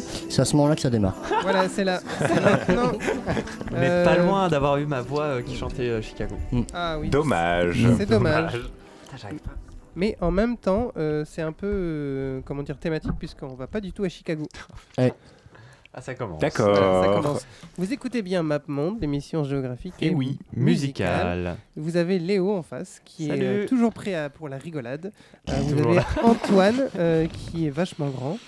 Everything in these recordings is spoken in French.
C'est à ce moment-là que ça démarre. Voilà, c'est là. C'est maintenant. On n'est Euh, pas loin d'avoir eu ma voix euh, qui chantait euh, Chicago. Ah oui. Dommage. C'est dommage. Putain, j'arrive pas. Mais en même temps, euh, c'est un peu, euh, comment dire, thématique puisqu'on va pas du tout à Chicago. Ah, ça commence. Voilà, ça D'accord. commence. Vous écoutez bien Map Monde, l'émission géographique Eh oui. Musical. Vous avez Léo en face qui est Salut. euh, toujours prêt à- pour la rigolade. Euh, vous Toujours avez. Antoine euh, qui est vachement grand.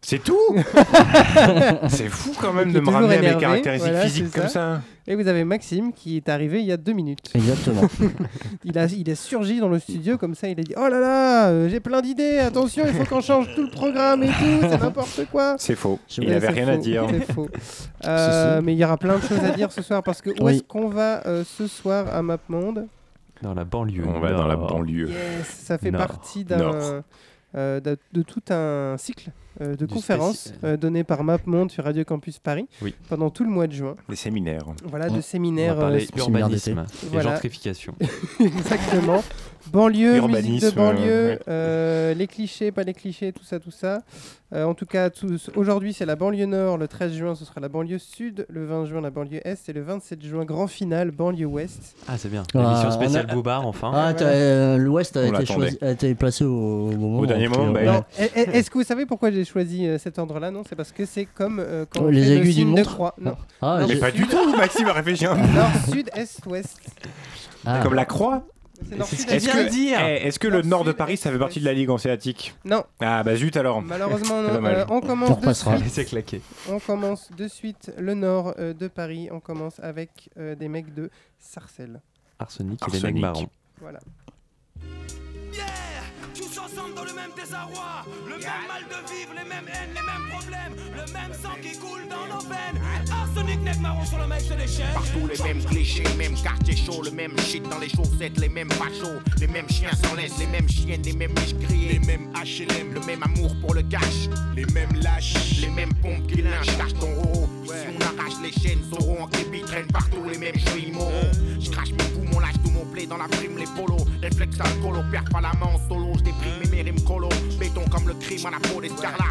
C'est tout C'est fou quand même de est me ramener à mes énervé, caractéristiques voilà, physiques comme ça. Et vous avez Maxime qui est arrivé il y a deux minutes. Exactement. Il a, il a surgi dans le studio comme ça, il a dit Oh là là, euh, j'ai plein d'idées, attention, il faut qu'on change tout le programme et tout, c'est n'importe quoi. C'est faux. Je Il Ouais, avait c'est rien à dire. C'est faux. Euh, Mais il y aura plein de choses à dire ce soir parce que où Oui. est-ce qu'on va euh, ce soir à MapMonde? Dans la banlieue. On va dans la banlieue. Yes, ça fait Nord. partie d'un euh, de tout un cycle euh, de Du conférences spéci- euh, données par MapMonde sur Radio Campus Paris Oui. pendant tout le mois de juin. Les séminaires. Voilà, On- de On va séminaires parler euh, urbanisme et Voilà. gentrification. Exactement. Banlieue, musique de Urbanisme, banlieue, euh, ouais. euh, les clichés, pas les clichés, tout ça, tout ça. Euh, en tout cas, tous- aujourd'hui, c'est la banlieue nord. Le 13 juin, ce sera la banlieue sud. Le 20 juin, la banlieue est. Et le 27 juin, grand final, banlieue ouest. Ah, c'est bien. Ah, L'émission on spéciale a- Boubard, enfin. Ah, euh, l'Ouest a, été l'attendait. choisi- a été placé au, au moment. Au dernier moment, bah, Est-ce que vous savez pourquoi j'ai choisi euh, cet ordre-là? Non, c'est parce que c'est comme euh, quand Oh, on les fait aiguilles d'une croix. Non. Ah, Non, Mais pas du tout, Maxime a réfléchi. un peu. Nord, sud, est, ouest. ah. Comme la croix C'est. Est-ce vient que, de dire. eh, est-ce que le Nord, de Paris, ça fait partie de la Ligue hanséatique Non, Ah bah zut alors. malheureusement non. dommage. Euh, on On commence de repassera. suite. C'est claqué. On commence de suite le nord euh, de Paris. On commence avec euh, des mecs de Sarcelles. Arsenic et les Arsenic. mecs marrons. Voilà. Ensemble dans le même désarroi, le même mal de vivre, les mêmes haines, les mêmes problèmes, le même sang qui coule dans nos veines. Arsenic, nec marron sur le mec, c'est chaînes. Partout les mêmes clichés, même quartier chaud, le même shit dans les chaussettes, les mêmes fachos, les mêmes chiens sans laisse, les mêmes chiennes, les mêmes biches grillées, les mêmes HLM, le même amour pour le cash, les mêmes lâches, les mêmes pompes qui lynchent, cache ton roro. Si on arrache les chaînes, sauront en képi traînent partout les mêmes jouets moraux. Je crache mes poumons, lâche tout mon blé dans la prime, les polos, réflexe alcoolo, perds pas la main en solo, je déprime mes rimes colo, béton comme le crime à la peau des scarlats,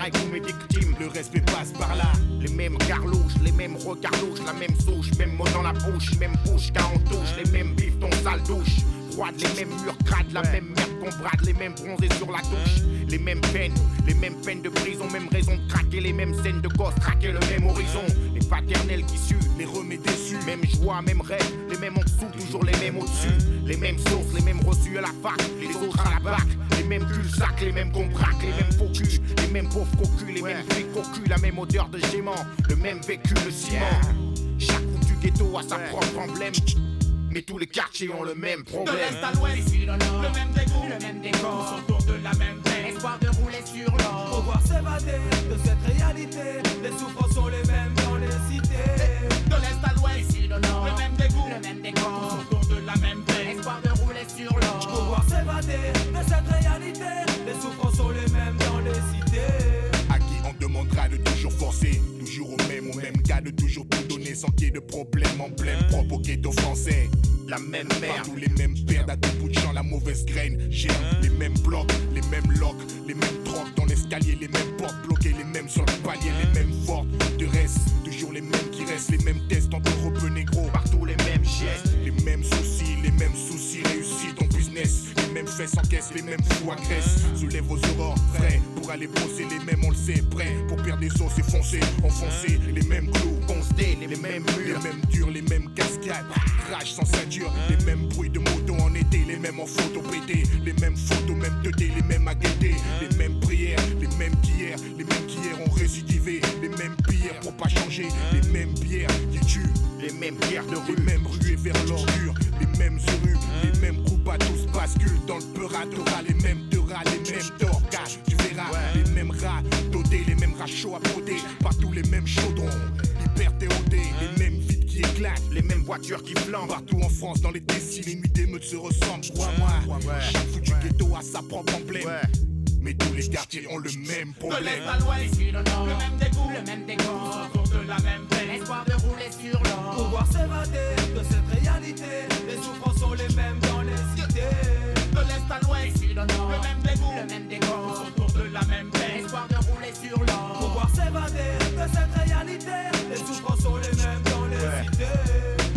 avec tous mes victimes, le respect passe par là. Les mêmes carlouches, les mêmes regards louches, la même souche, même mot dans la bouche, même bouche quand on touche, les mêmes bifs, ton sale douche. Froide, les mêmes murs crades, la même merde qu'on brade, les mêmes bronzés sur la touche, les mêmes peines, les mêmes peines de prison, même raison de craquer, les mêmes scènes de gosse, traquer le même horizon, les paternels qui suent, les remets déçus, même joie, même rêve, les mêmes en dessous, toujours les mêmes au-dessus, les mêmes sources, les mêmes reçus à la fac, les autres à la bac, les mêmes cul-sac, les mêmes qu'on braque, les mêmes faux culs, les mêmes pauvres cocus, les mêmes flics cocus, la même odeur de gément, le même vécu, le ciment. Chaque bout du ghetto a sa propre emblème, mais tous les quartiers ont le même De problème. l'est à l'ouest, ici dans le même dégoût, le même décor, autour de la même peine, espoir de rouler sur l'or. Pouvoir s'évader de cette réalité. Les souffrances sont les mêmes dans les cités. De l'est à l'ouest, le même dégoût, le même décor. autour de la même peine, Espoir de rouler sur l'or. Pouvoir s'évader de cette réalité. Les souffrances sont les mêmes dans les cités. À qui on demandera de toujours forcer, toujours au même, au même gars, de toujours tout sans qu'il y ait de problème, emblème propre au ghetto français. La même merde, tous les mêmes pertes à tout bout de champ, la mauvaise graine, germe, les mêmes blocs, les mêmes locks, les mêmes drogues dans l'escalier, les mêmes portes bloquées, les mêmes sur le palier, les mêmes fortes de reste, toujours les mêmes qui restent, les mêmes tests en Europe négro, partout les mêmes gestes, les mêmes soucis, les mêmes soucis réussis dans business, les mêmes fesses encaissent, les mêmes fous agressent, soulève vos aurores, frais, pour aller bosser, les mêmes on le sait, prêt, pour perdre des os et foncer, enfoncer, les mêmes clous, les, mêmes murs, les mêmes durs, les mêmes cascades, rage sans ceinture, les mêmes bruits de moto en été, les mêmes en photo pété, les mêmes photos, même 2D, les mêmes à guetter, les mêmes prières, les mêmes qu'hier, les mêmes qu'hier ont récidivé, les mêmes prières pour pas changer, les mêmes bières qui tuent, les mêmes guerres de rue, les mêmes ruées vers l'ordure, les mêmes rues, les mêmes groupes à tous basculent dans le peurat, t'auras les mêmes te rats, les mêmes torgas, tu verras, les mêmes rats dotés, les mêmes rats chauds à broder, partout les mêmes chaudrons, les mêmes vides qui éclatent, les mêmes voitures qui flambent, partout en France, dans les déciles, les nuits d'émeutes se ressemblent, crois-moi, chaque foutu ghetto a sa propre emblème. Mais tous les quartiers ont le même de problème. l'est à l'ouest, le même dégoût, le même décor. autour de la même peine, Espoir de rouler sur l'or. Pouvoir s'évader de cette réalité. Les souffrances sont les mêmes dans les cités. de l'est à l'ouest, le même dégoût, le même décor. autour de la même peine, Espoir de rouler sur l'or. Pouvoir de cette réalité. Les souffrances sont les mêmes dans les cités.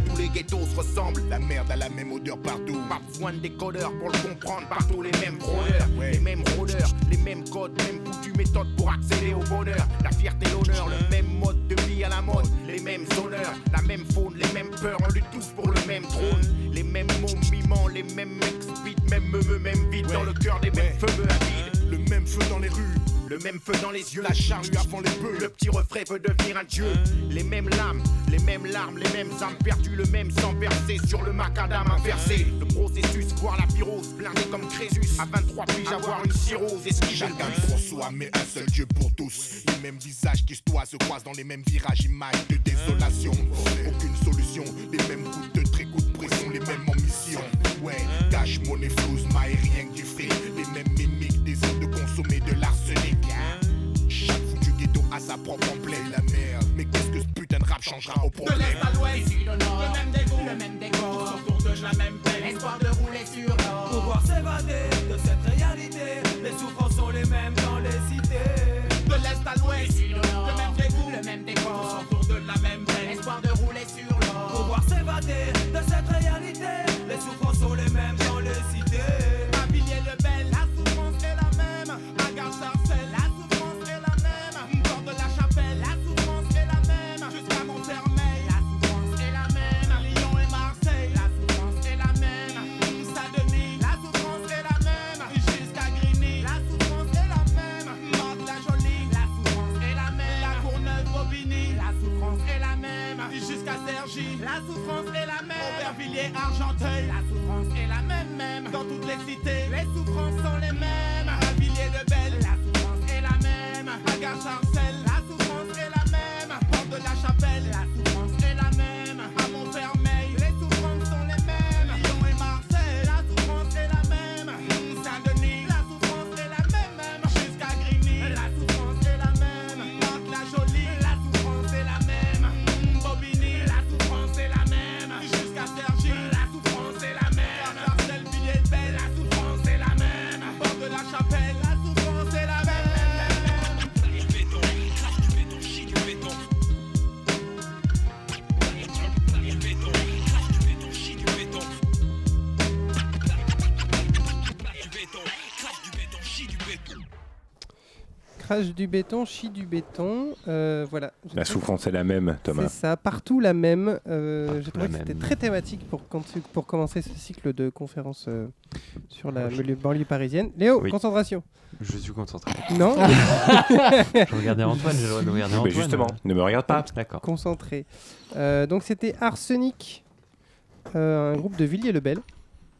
Tous les ghettos se ressemblent, la merde a la même odeur partout. Pas besoin de décodeur pour le comprendre, partout les mêmes rôdeurs, les mêmes rôdeurs, les mêmes codes, mêmes coutumes, méthodes pour accéder au bonheur. La fierté, l'honneur, le même mode de vie à la mode, les mêmes honneurs, la même faune, les mêmes peurs, on lutte tous pour le même trône. Les mêmes mots mimants, les mêmes ex-beats, même me, même vide dans le cœur des mêmes feux avides. Le même feu dans les rues. Le même feu dans les yeux, la charrue avant les bœufs. Le petit refrain veut devenir un dieu. Les mêmes lames, les mêmes larmes, les mêmes âmes perdues, le même sang versé sur le macadam inversé. Le processus, voir la pyrose, blindé comme Crésus. À 23 puis avoir une cirrhose, et ce qui Chacun pour soi, mais un seul Dieu pour tous. Les mêmes visages qui se se croisent dans les mêmes virages, images de désolation. Aucune solution, les mêmes coups de trait, coups de pression, les mêmes ambitions. Ouais, cash, monnaie, flouze, maille, rien que du fric. Les mêmes mimiques, de consommer de l'arsenic. Chaque foutu ghetto a sa propre emblée, la merde. Mais qu'est-ce que ce putain de rap changera au De problème? l'est à l'ouest, le même dégoût, le même décor. Autour de la même peine, espoir de rouler sur l'or. Pouvoir s'évader de cette réalité. Les souffrances sont les mêmes dans les cités. De l'est à l'ouest, le même dégoût, le même décor. Autour de la même peine, espoir de rouler sur l'or. Pouvoir s'évader de cette réalité. Les souffrances sont les mêmes La souffrance est la même. Aubervilliers, Argenteuil, la souffrance est la même même. Dans toutes les cités, les souffrances sont les mêmes. Du béton, chie du béton. euh, voilà. Je La souffrance est la même, Thomas. C'est ça, partout la même. Euh, J'ai trouvé que c'était très thématique pour, commencer ce cycle de conférences euh, sur la banlieue- banlieue parisienne. Léo, Oui. concentration. Je suis concentré. Non, Je regardais Antoine, droit de regarder Mais Antoine. justement, ne me regarde pas. D'accord. concentré. Euh, donc c'était Arsenic, euh, un groupe de Villiers-le-Bel.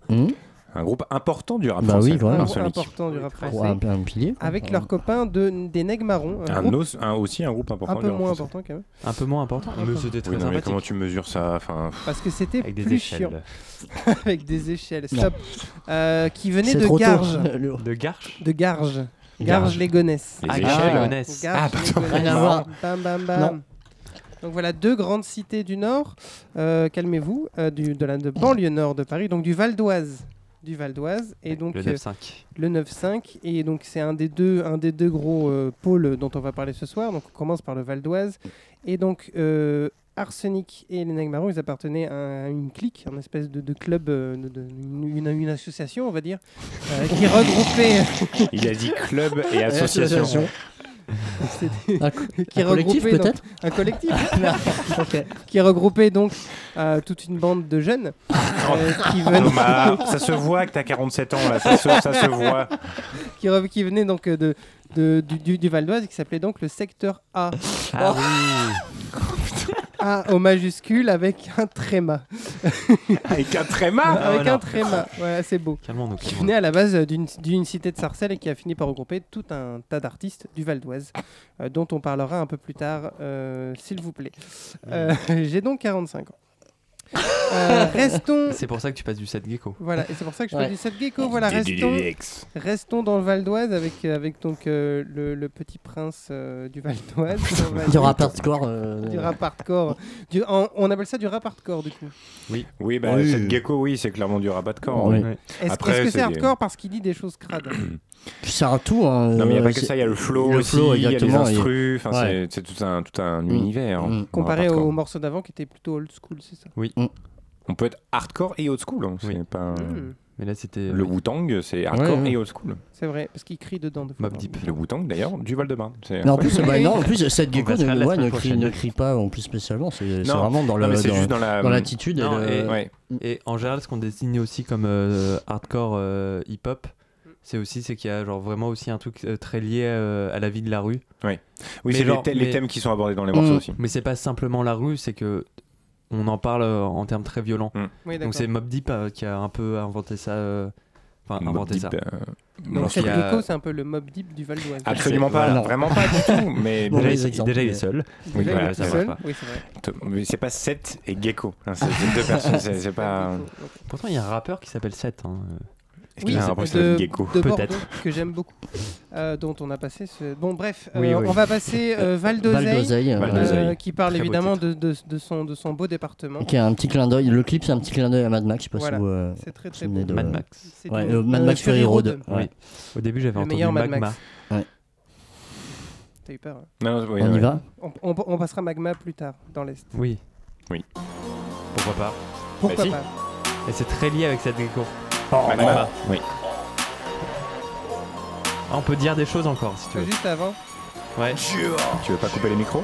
Hmm Un groupe important du rap Bah français. oui, voilà. un Un groupe important du rap français. un, un pilier. quoi. Avec leurs copains de, des Nègres Marrons. Un, Un, groupe os- un- aussi un groupe important un du peu rap moins français. important quand même. Un peu moins important, Un mais c'était très Oui, non, mais comment tu mesures ça enfin, Parce que c'était Avec des plus échelles. chiant. Avec des échelles. Stop. Euh, qui venait de. Garges. De Garches De Garges. Garges. Garges les Gonesse. Les Ah, échelles. Garges, Ah. Garges, Ah, pardon. Gonesse. Rien à voir. Bam, bam, bam. Donc voilà, deux grandes cités du Nord, euh, calmez-vous, euh, du, de la de banlieue nord de Paris, donc du Val d'Oise. Du Val d'Oise, et donc Le euh, 9-5. le 9-5, et donc c'est un des deux, un des deux gros euh, pôles dont on va parler ce soir. Donc on commence par le Val d'Oise, et donc euh, Arsenic et les Nègres Marrons, ils appartenaient à une clique, une espèce de, de club, euh, de- de- une, association, on va dire, euh, qui regroupait, Il a dit club Et association. Un, qui un collectif peut-être? Un collectif. Qui regroupait donc euh, toute une bande de jeunes euh, qui, venaient, Thomas, ça se voit que t'as 47 ans là, ça se, ça se voit. qui, re- qui venaient donc euh, de, de- du, du- du Val d'Oise et qui s'appelait donc le secteur A. Ah oui A au majuscule avec un tréma. Avec un tréma. Ah, avec voilà. un tréma. Ouais, c'est beau. Calmons-nous. Qui venait à la base d'une d'une cité de Sarcelles et qui a fini par regrouper tout un tas d'artistes du Val d'Oise, euh, dont on parlera un peu plus tard, euh, s'il vous plaît. Euh, J'ai donc 45 ans. Euh, restons. C'est pour ça que tu passes du 7 gecko. Voilà, et c'est pour ça que je Ouais. fais du 7 gecko. Voilà, restons, restons dans le Val d'Oise avec, euh, avec donc euh, le, le petit prince euh, du Val d'Oise. on va Du rap hardcore. euh, Du rap hardcore. Du- en- on appelle ça du rap hardcore du coup. Oui, bah, Oui. cette gecko, oui, c'est clairement du rabat de corps. Oui. oui. Est-ce Après, est-ce que c'est hardcore parce qu'il dit des choses crades C'est un tout. Hein, Non, mais il n'y a euh, pas que c'est- ça, il y a le flow le aussi, il y a les et- instrus, ouais. c'est- tout un, tout un Mm. univers. hein, Mm. Comparé aux morceaux d'avant qui étaient plutôt old school, c'est ça? On peut être hardcore et old school. hein, Oui. c'est pas... Mais là, c'était. Le Wu-Tang, c'est hardcore Ouais, ouais. et old school. C'est vrai, parce qu'ils crient dedans. fois. Mob Deep. Le Wu-Tang, d'ailleurs, du Val-de-Marne. Non, en plus, bah, non, en plus cette gecko ne, ouais, ne, crie, ne crie pas en plus spécialement. C'est vraiment dans dans la. dans l'attitude. et le- et-. Et en général, ce qu'on désigne aussi comme euh, hardcore euh, hip-hop, c'est aussi c'est qu'il y a genre vraiment aussi un truc euh, très lié euh, à la vie de la rue. Oui, Mais c'est les, thèmes qui sont abordés dans les morceaux Mm. aussi. Mais c'est pas simplement la rue, c'est que on en parle euh, en termes très violents. Oui, Donc c'est Mob Deep euh, qui a un peu inventé ça. euh, Enfin, inventé Deep, ça. euh, Donc a- c'est un peu le Mob Deep du Val d'Oise. Absolument pas, Voilà. vraiment pas du tout. Mais Bon, Déjà, il- exemples, déjà, il est seul. Oui, Déjà, voilà, il est ça seul. pas. Oui, c'est vrai. t- mais c'est pas Seth et Gecko. hein, c'est deux personnes, c'est pas. Pourtant, il y a un rappeur qui s'appelle Seth. hein. Est-ce qu'il y a un Oui, rapport qui de, Gecko de Peut-être. Bordeaux, que j'aime beaucoup, euh, dont on a passé ce... Bon, bref, Oui, euh, oui. on va passer euh, Val Val d'Oseille, euh, Val d'Oseille. euh, qui parle Très évidemment de, de, de son, de son beau département. qui a un petit clin d'œil. Le clip, c'est un petit clin d'œil à Mad Max. Je sais pas Voilà. si vous. euh, C'est très très beau. de- Mad Max. Ouais, euh, Mad euh, Max Fury Road. Oui. Ouais. Au début, j'avais Le entendu meilleur Mad Magma. Max. T'as eu peur hein Non, oui, On y ouais. va on, on- on passera Magma plus tard, dans l'Est. Oui. Oui. Pourquoi pas Pourquoi si. pas Et c'est très lié avec cette Magma. Oui. Ah, on peut dire des choses encore si tu veux. Juste avant, Ouais. Tu veux pas couper les micros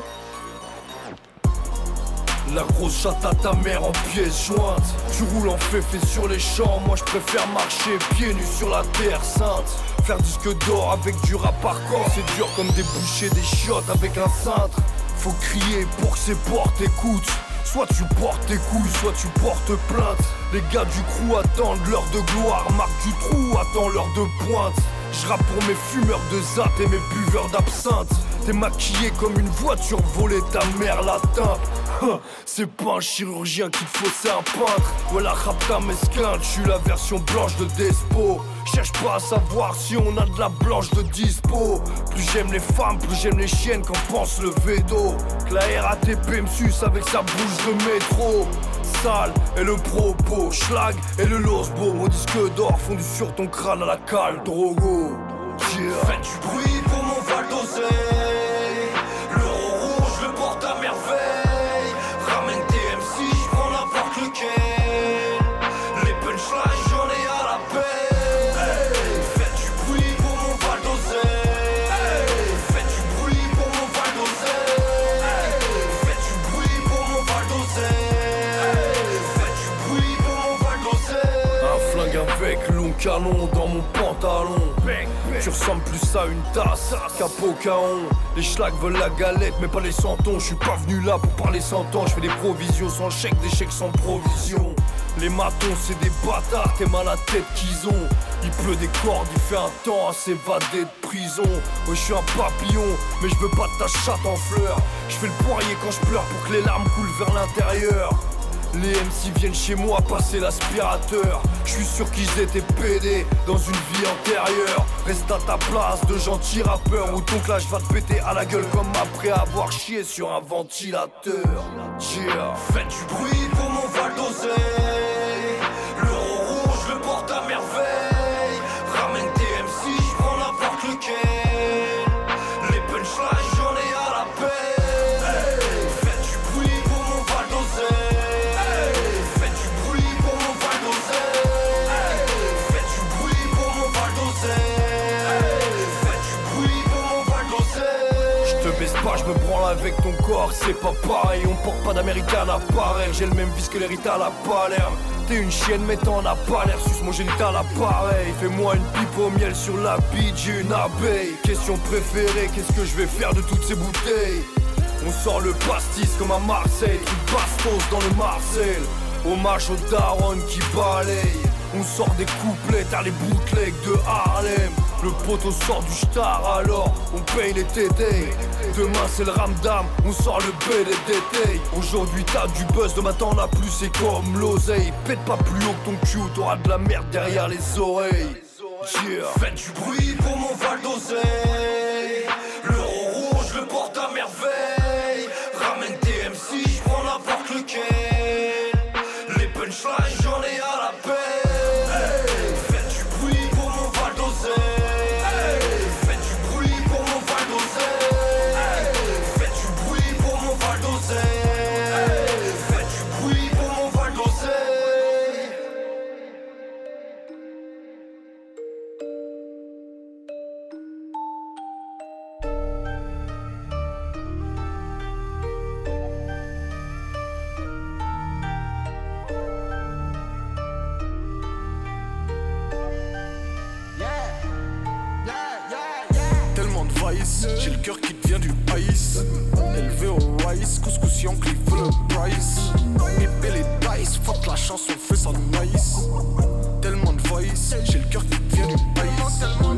La grosse chatte à ta mère en pièces jointes Tu roules en féfé sur les champs Moi je préfère marcher pieds nus sur la terre sainte Faire disque d'or avec du rap hardcore C'est dur comme des bouchées des chiottes avec un cintre Faut crier pour que ces portes écoutent Soit tu portes tes couilles, soit tu portes plainte. Les gars du crew attendent l'heure de gloire. Marc du trou attend l'heure de pointe. Je pour mes fumeurs de zap et mes buveurs d'absinthe. T'es maquillé comme une voiture volée, ta mère la Hein, C'est pas un chirurgien qu'il faut, c'est un peintre. Ouais la rap ta mesquin, suis la version blanche de Despo Cherche pas à savoir si on a de la blanche de dispo. Plus j'aime les femmes, plus j'aime les chiennes qu'en pense le védo. Que la RATP me suce avec sa bouche de métro. Sale et le propos, schlag et le losbo. Mon disque d'or fondu sur ton crâne à la cale, drogo. Yeah. Faites du bruit tu ressembles plus à une tasse qu'à Pocaon Les schlags veulent la galette mais pas les centons Je suis pas venu là pour parler sans temps Je fais des provisions sans chèque, des chèques sans provision. Les matons c'est des bâtards, t'es mal à tête qu'ils ont. Il pleut des cordes, il fait un temps à s'évader de prison. Moi je suis un papillon mais je veux pas ta chatte en fleurs Je fais le poirier quand je pleure pour que les larmes coulent vers l'intérieur les MC viennent chez moi passer l'aspirateur. Je suis sûr qu'ils étaient pédés dans une vie antérieure. Reste à ta place de gentil rappeur ou ton clash va te péter à la gueule comme après avoir chié sur un ventilateur. Yeah. Faites du bruit pour mon Val c'est pas pareil. On porte pas d'américain à l'appareil. J'ai le même vice que l'héritage à la Palerme. T'es une chienne, mais t'en as pas l'air. Suce mon génital à l'appareil. Fais-moi une pipe au miel sur la bite d'une abeille. Question préférée, qu'est-ce que je vais faire de toutes ces bouteilles? On sort le pastis comme à Marseille, truc bastos dans le Marcel. Hommage aux darons qui balayent. On sort des couplets, t'as les bootlegs de Harlem. Le poteau sort du star alors on paye les tétés. Demain c'est le ramdam, on sort le BDDT. Aujourd'hui t'as du buzz, demain t'en as plus, c'est comme l'oseille. Pète pas plus haut que ton cul, t'auras de la merde derrière les oreilles. Yeah. Faites du bruit pour mon Val d'Oseille. J'ai le cœur qui devient du ice. Élevé au rice, couscous Yankee veut le price. Bébé les dice, fuck la chanson, fait ça nice. Tellement de vice, j'ai le cœur qui devient du ice. Tellement tellement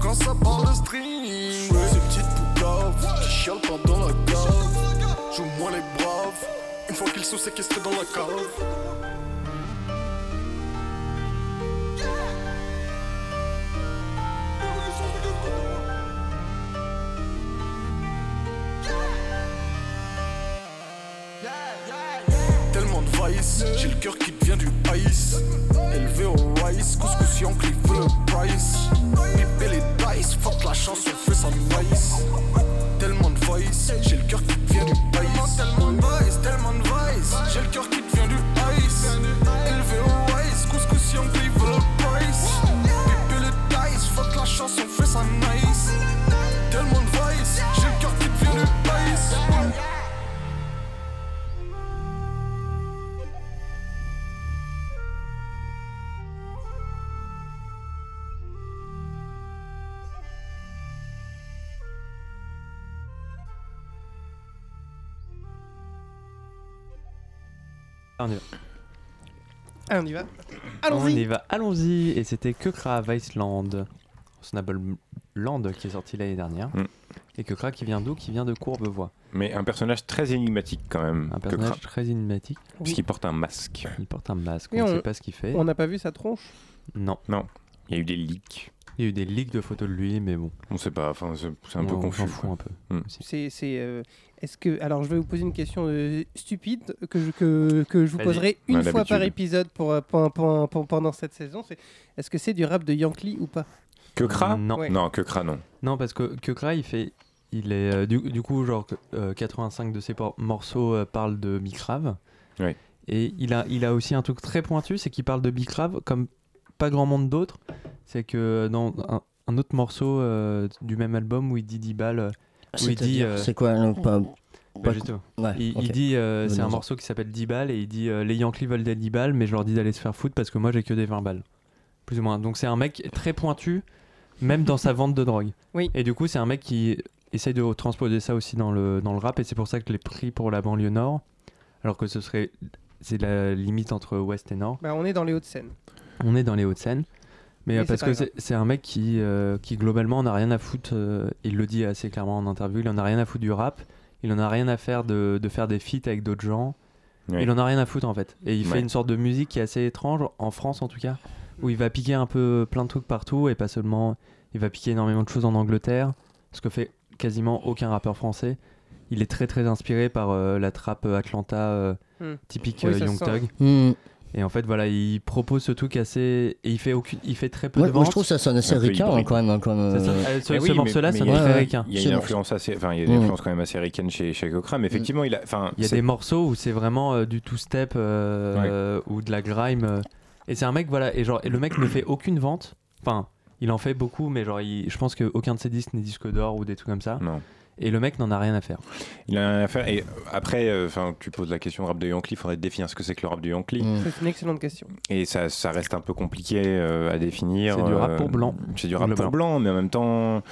quand ça parle de string. Ces petites poucaves qui chialent pendant la cave. Joue-moi les braves, une fois qu'ils sont séquestrés dans la cave. J'ai le cœur qui devient du ice. Élevé au rice, couscous Yankee veut le price. Bébé les dice, fuck la chanson, fait ça nice. Tellement de vice, j'ai le cœur qui devient du ice. Tellement de On y va. Ah, on y va On Allons-y y va, allons-y. Et c'était Kekra Viceland, Snabble Land qui est sorti l'année dernière. Mm. Et Kekra qui vient d'où? Qui vient de Courbevoie. Mais un personnage très énigmatique quand même. Un personnage très énigmatique. Puisqu'il porte un masque. Il porte un masque, Oui, on ne on- sait pas ce qu'il fait. On n'a pas vu sa tronche? Non. Non, il y a eu des leaks. Il y a eu des leaks de photos de lui, mais bon. On sait pas, enfin c'est un peu on confus. s'en fout un peu. Mm. aussi. C'est, c'est, euh, est-ce que, alors je vais vous poser une question euh, stupide que je, que, que je vous Vas-y. poserai une Ouais, fois par épisode pour, euh, pen- pendant cette saison. C'est, est-ce que c'est du rap de Yankee ou pas? Que Kra Non. Ouais. Non, que Kra non. Non, parce que Kekra, il fait. Il est, euh, du, du coup, genre, euh, 85 de ses por- morceaux euh, parlent de Bicrave. Oui. Et il a, il a aussi un truc très pointu, c'est qu'il parle de Bicrave comme pas grand monde d'autres. C'est que dans un, un autre morceau euh, du même album où il dit 10 balles, où il dit. Euh, C'est quoi le- pas- bah, pas- justement. ouais, Il, ok. il dit, euh, c'est un morceau qui s'appelle 10 balles et il dit euh, les Yankees veulent des 10 balles, mais je leur dis d'aller se faire foutre parce que moi j'ai que des 20 balles. Plus ou moins. Donc c'est un mec très pointu, même dans sa vente de drogue. Oui. Et du coup, c'est un mec qui essaye de transposer ça aussi dans le, dans le rap et c'est pour ça que je l'ai pris pour la banlieue nord, alors que ce serait. C'est la limite entre ouest et nord. bah, On est dans les Hauts-de-Seine. On est dans les Hauts-de-Seine. Mais, euh, parce que c'est un mec qui, euh, qui globalement en a rien à foutre, euh, il le dit assez clairement en interview, il en a rien à foutre du rap, il en a rien à faire de, de faire des feats avec d'autres gens, il en a rien à foutre en fait. Et il fait une sorte de musique qui est assez étrange, en France en tout cas, où il va piquer un peu plein de trucs partout et pas seulement, il va piquer énormément de choses en Angleterre, ce que fait quasiment aucun rappeur français. Il est très très inspiré par euh, la trappe Atlanta euh, Hmm. typique Oui, euh, Young sent. Thug. Et en fait, voilà, il propose ce truc assez. Et il fait, aucune... il fait très peu Moi, de moi, ventes. je trouve ça sonne assez ricain hein, quand même. ça. euh, Euh, ce Mais oui, ce mais- morceau-là, a- très ricain. Il y a une influence assez, enfin il y a une Mm. influence quand même assez ricaine chez, chez Cochrane. Mais effectivement, il a, enfin, Il y a des morceaux où c'est vraiment euh, du two-step euh, ou de la grime. euh, et c'est un mec, voilà, et genre, et le mec ne fait aucune vente. Enfin, il en fait beaucoup, mais genre, il- je pense qu'aucun de ses disques n'est disque d'or ou des trucs comme ça. non. Et le mec n'en a rien à faire. Il a rien à faire. Et après, euh, enfin, tu poses la question de rap de Yankee. Il faudrait définir ce que c'est que le rap de Yankee. mm. C'est une excellente question. Et ça, ça reste un peu compliqué euh, à définir. C'est du rap euh, pour blanc. C'est du rap pour blanc, mais en même temps.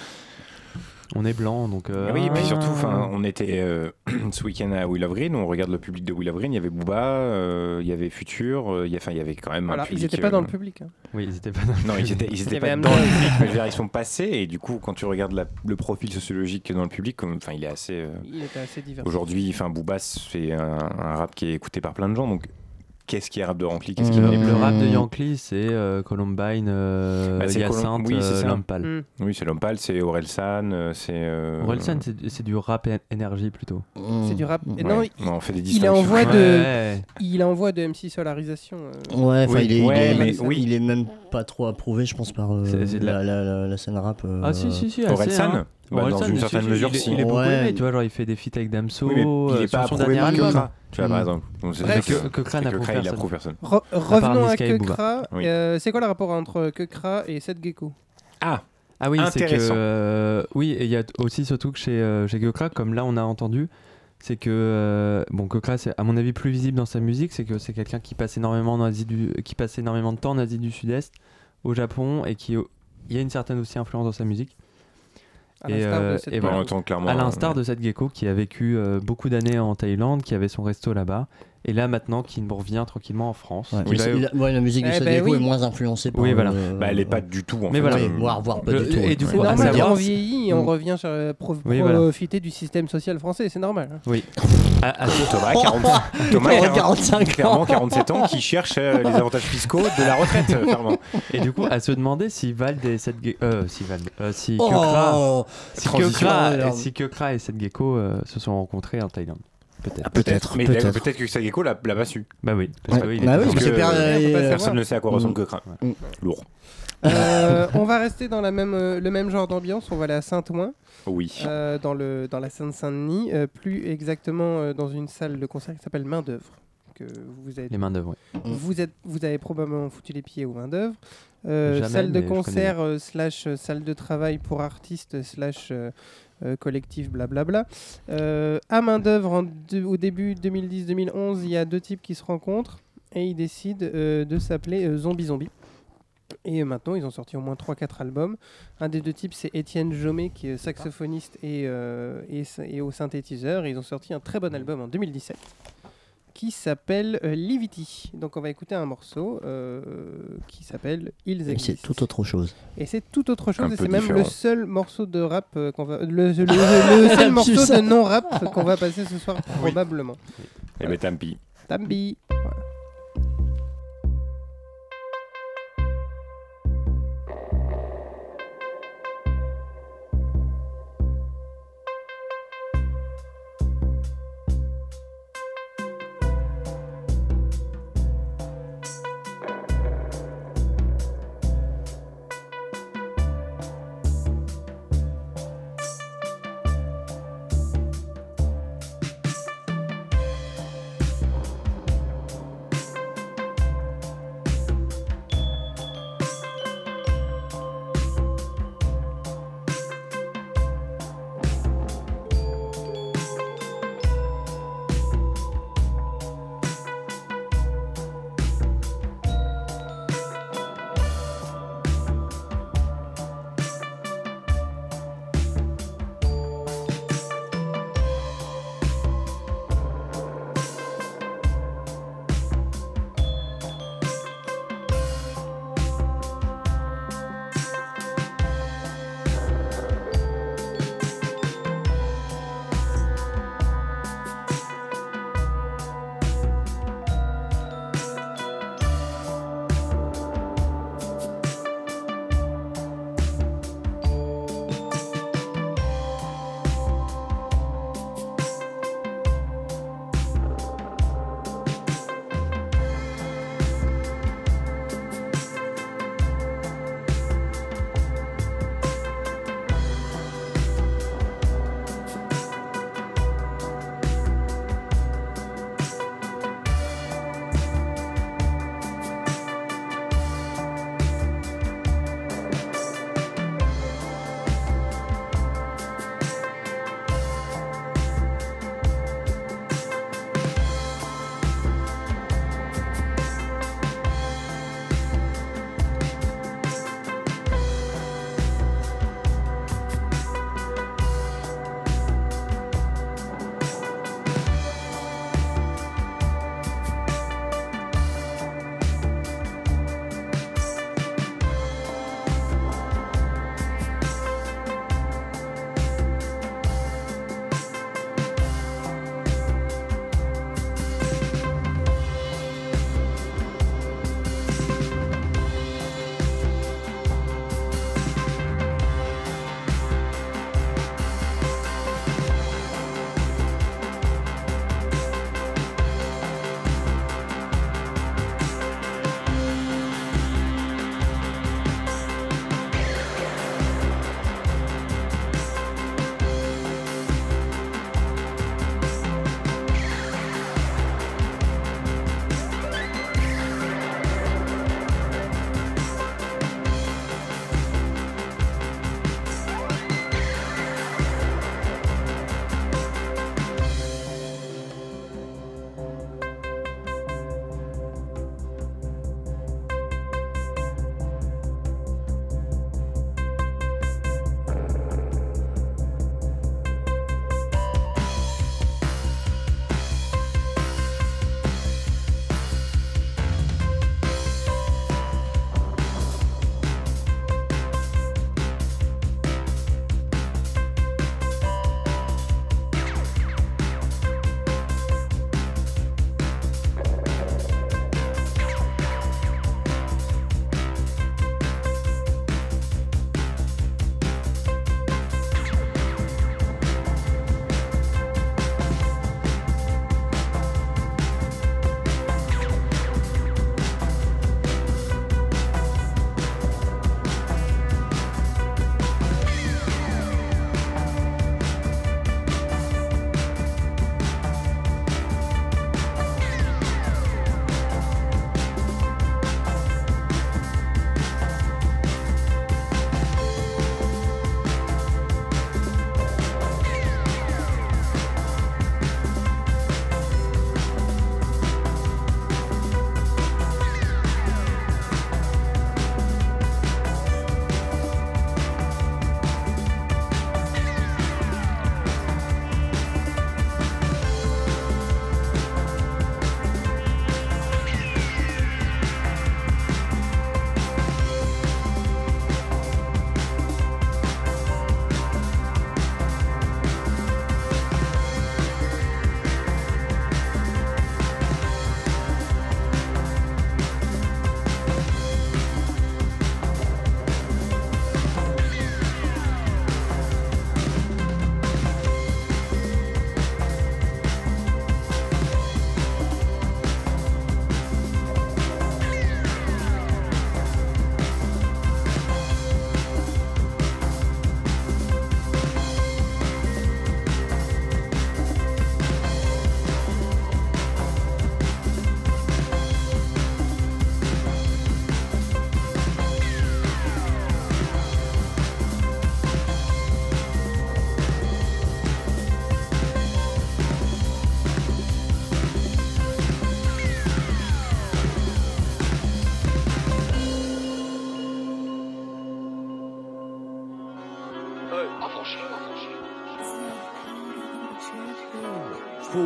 On est blanc, donc. euh, oui, ah. puis surtout, enfin, on était euh, ce week-end à Will of Green. On regarde le public de Will of Green. Il y avait Booba, euh, il y avait Future. euh, il y a- Enfin, il y avait quand même un Voilà, ils public. n'étaient pas euh, dans le public. hein. Oui, ils étaient pas dans le Non, ils public. étaient, ils Il y étaient avait pas dans le public, mais je veux dire, ils sont passés. Et du coup, quand tu regardes la- le profil sociologique dans le public, comme- enfin, il est assez. euh, Il était assez divers. Aujourd'hui, enfin, Booba, c'est un, un rap qui est écouté par plein de gens. Donc, qu'est-ce qui est rap de Rampli Qu'est-ce qui Mm. Le, rap de. Yankee, c'est euh, Columbine, euh, Bah, Colum- oui, c'est euh, ça. Lampal. Hmm. Oui, c'est Lompal, c'est Orelsan, euh, c'est. euh, Orelsan, c'est c'est du rap énergie plutôt. Mm. C'est du rap. Ouais. Non, il, Non, on fait des il est en voie de, Ouais. il est en voie de MC Solarisation. euh. Ouais, enfin, Oui, il, est, il ouais, est- mais il- oui. il est même pas trop approuvé, je pense, par euh, C'est- c'est de la, la, la- la scène rap. euh, Ah si, si, si, Orelsan Bah, Dans une certaine mesure, il est, si. il est beaucoup Ouais. aimé, tu vois, genre il fait des feats avec Damso, Oui, mais il euh, sur pas son approuvé dernier par album. Kekra, tu vois, par exemple. Donc, c'est- Bref. c'est Que- que Kra c'est n'approuve Kekra, il personne. approuve personne. Re- revenons à Niska et Booba. Kekra. Oui. Euh, c'est quoi le rapport entre Kekra et Seth Gecko? Ah Ah oui, c'est que Intéressant. euh, oui, et il y a aussi surtout que chez euh, chez Gekra, comme là on a entendu, c'est que euh, bon Gekra c'est à mon avis plus visible dans sa musique, c'est que c'est quelqu'un qui passe énormément en Asie du qui passe énormément de temps en Asie du Sud-Est, au Japon et qui il y a une certaine aussi influence dans sa musique. À Et, l'instar de euh, et voilà. clairement. À l'instar de cette gecko qui a vécu euh, beaucoup d'années en Thaïlande, qui avait son resto là-bas, et là maintenant qui revient tranquillement en France. Ouais, c'est- la, ouais, la musique de Eh Sadeko ben oui. est moins influencée par. Oui, voilà. euh, Bah, elle est pas du tout en Mais fait. voilà. oui, voire, voire pas Le- du tout. et du C'est coup, à normal, savoir- on vieillit et on Mm. revient sur, euh, Oui, voilà. profiter du système social français, c'est normal. hein. Oui. À- à- Thomas, 40, Thomas, 40 45 clairement ans. 47 ans, qui cherche euh, les avantages fiscaux de la retraite, euh, clairement. Et du coup, à se demander si Vald et cette euh, si Vald, euh, si Kekra, Oh, si Kekra, et cette gecko euh, se sont rencontrés en Thaïlande. Peut-être. peut-être, Mais peut-être. peut-être que Sageko l'a l'a pas su. Bah oui. Parce que Bah oui, mais c'est que, euh. Personne ne sait à quoi ressemble Mm. Cochrane. Mm. Lourd. Euh, on va rester dans la même, le même genre d'ambiance. On va aller à Saint-Ouen, Oui. euh, dans, le, dans la Seine-Saint-Denis, euh, plus exactement euh, dans une salle de concert qui s'appelle Main d'œuvre. Que vous, avez, les mains d'œuvre. oui. Mm. vous, êtes, vous avez probablement foutu les pieds aux Main d'œuvre. Euh, salle de concert euh, slash euh, salle de travail pour artistes slash euh, collectif blablabla. Euh, à Main d'œuvre, au début 2010-2011, il y a deux types qui se rencontrent et ils décident euh, de s'appeler euh, Zombie Zombie. Et maintenant, ils ont sorti au moins 3-4 albums. Un des deux types, c'est Étienne Jomet, qui est saxophoniste et, et, au synthétiseur. Ils ont sorti un très bon album en 2017 qui s'appelle euh, Livity. Donc on va écouter un morceau euh, qui s'appelle Ils existent. C'est tout autre chose. Et c'est tout autre chose. Un et c'est même le seul morceau de rap euh, qu'on va. Le, le- le- le seul morceau de non-rap qu'on va passer ce soir, probablement. Eh ben, tant pis. Tambi. Voilà.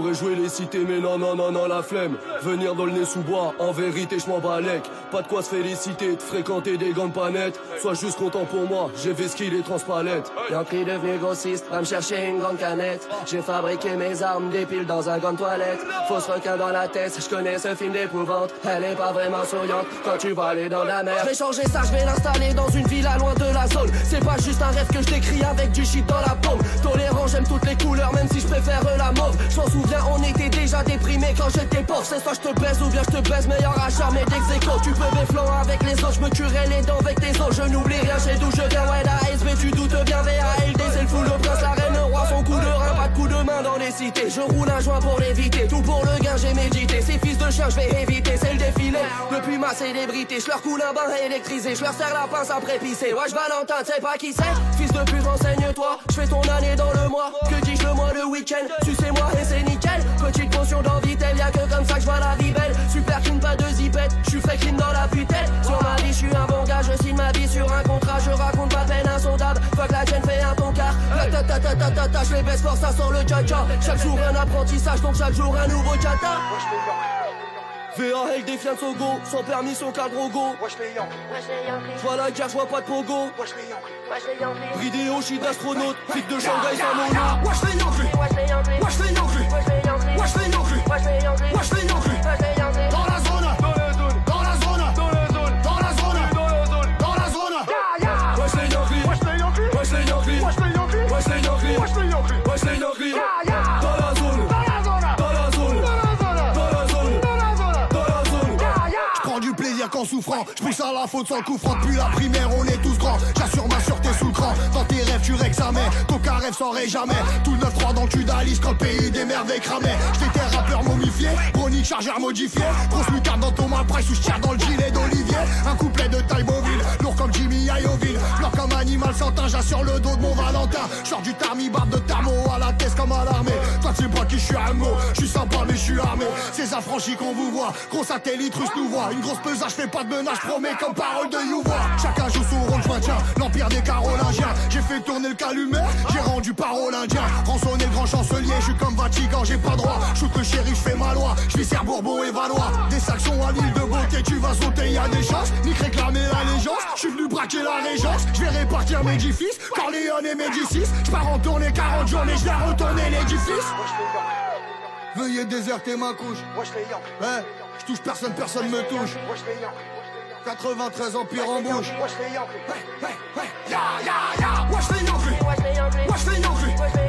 Pourrais jouer les cités, mais non, non, non, non, la flemme. Venir dans le nez sous bois, en vérité, je m'en balèque. Pas de quoi se féliciter, de fréquenter des gants pas nettes. Sois juste content pour moi, j'ai fait ce qu'il est transpalette. Yankee devenu grossiste, va me chercher une grande canette. J'ai fabriqué mes armes, des piles dans un gant de toilette. Fausse requin dans la tête, je connais ce film d'épouvante. Elle est pas vraiment souriante quand tu vas aller dans la mer. Je vais changer ça, je vais l'installer dans une villa loin de la zone. C'est pas juste un rêve que je décris avec du shit dans la paume. Tolérant, j'aime toutes les couleurs, même si je préfère la mauve. Je m'en souviens, on était déjà déprimé quand j'étais pauvre. C'est soit je te baise ou bien je te baise, meilleur achat, mais d'ex Tu peux béflant avec les autres, je me tuerai les dents avec tes os. Je n'oublie rien, chez d'où je viens, ouais, la SB, tu doutes bien, VALD, c'est le le prince, la reine, le roi, son coup de rein, pas de coup de main dans les cités. Je roule un joint pour l'éviter, tout pour le gain, j'ai médité. Ces fils de chien, je vais éviter, c'est le défilé. Depuis ma célébrité, je leur coule un bain électrisé, je leur serre la pince après pisser. Wesh, Valentin, tu sais pas qui c'est? Fils de pute, renseigne-toi, je fais ton année dans le mois. Que dis-je le mois, le week-end? Tu sais moi et c'est nickel. Petite potion d'envie, telle y'a que comme ça que je vois la vie belle. Super clean, pas de zipette, je suis fait clean dans la putelle. Sur ma vie, je suis un Ta ta ta ta ta ta, je les baisse fort, ça sent le tcha Chaque jour un apprentissage, donc chaque jour un nouveau tchata. VAL défie un Sogo, sans permis, son cadre go. J'vois la guerre, j'vois pas de pogo. Bridéo, shit d'astronaute, flic de Shanghai, mono. Wesh les Yankees Wesh les Yankees Wesh les Yankees Wesh les Yankees Wesh les Yankees souffrant, je pousse à la faute sans coup franc. Depuis la primaire on est tous grands, j'assure ma sûreté sous le cran. Dans tes rêves tu rexamais, ton cas rêve sans jamais Tout le 9-3 dans le cul d'Alice quand le pays des merveilles cramait J'étais rappeur momifié, chronique chargeur modifié. Grosse lucarne dans ton malprice où je tire dans le gilet d'Olivier. Un couplet de taille bovine, lourd comme Jimmy Ioville animal santin, j'assure le dos de mon Valentin. Sors du tarmi, de tarmo à la tête comme à l'armée. Toi tu sais pas qui je suis un mot, je suis sympa mais je suis armé. Ces affranchis qu'on vous voit, gros satellite russe nous voit Une grosse pesage, fais pas de menace, promets comme parole de Youvois. Chacun joue son rôle, je maintiens l'empire des Carolingiens. J'ai fait tourner le calumet, j'ai rendu parole indien. Rançonné le grand chancelier, je suis comme Vatican, j'ai pas droit. Shoot le chéri, je fais ma loi, je vis Bourbon et Valois. Des sanctions à l'île de beauté, tu vas sauter, y a des chances. Nique réclamer l'allégeance, je suis venu braquer la régence. Je vais répartir mes édifices, Corleone et Médicis. Je pars en tournée 40 journées, je vais retourner l'édifice. Veuillez déserter ma couche. Ouais, je touche personne, personne me touche. 93 empire en bouche. Ya ya Wesh les Yankees Wesh les Yankees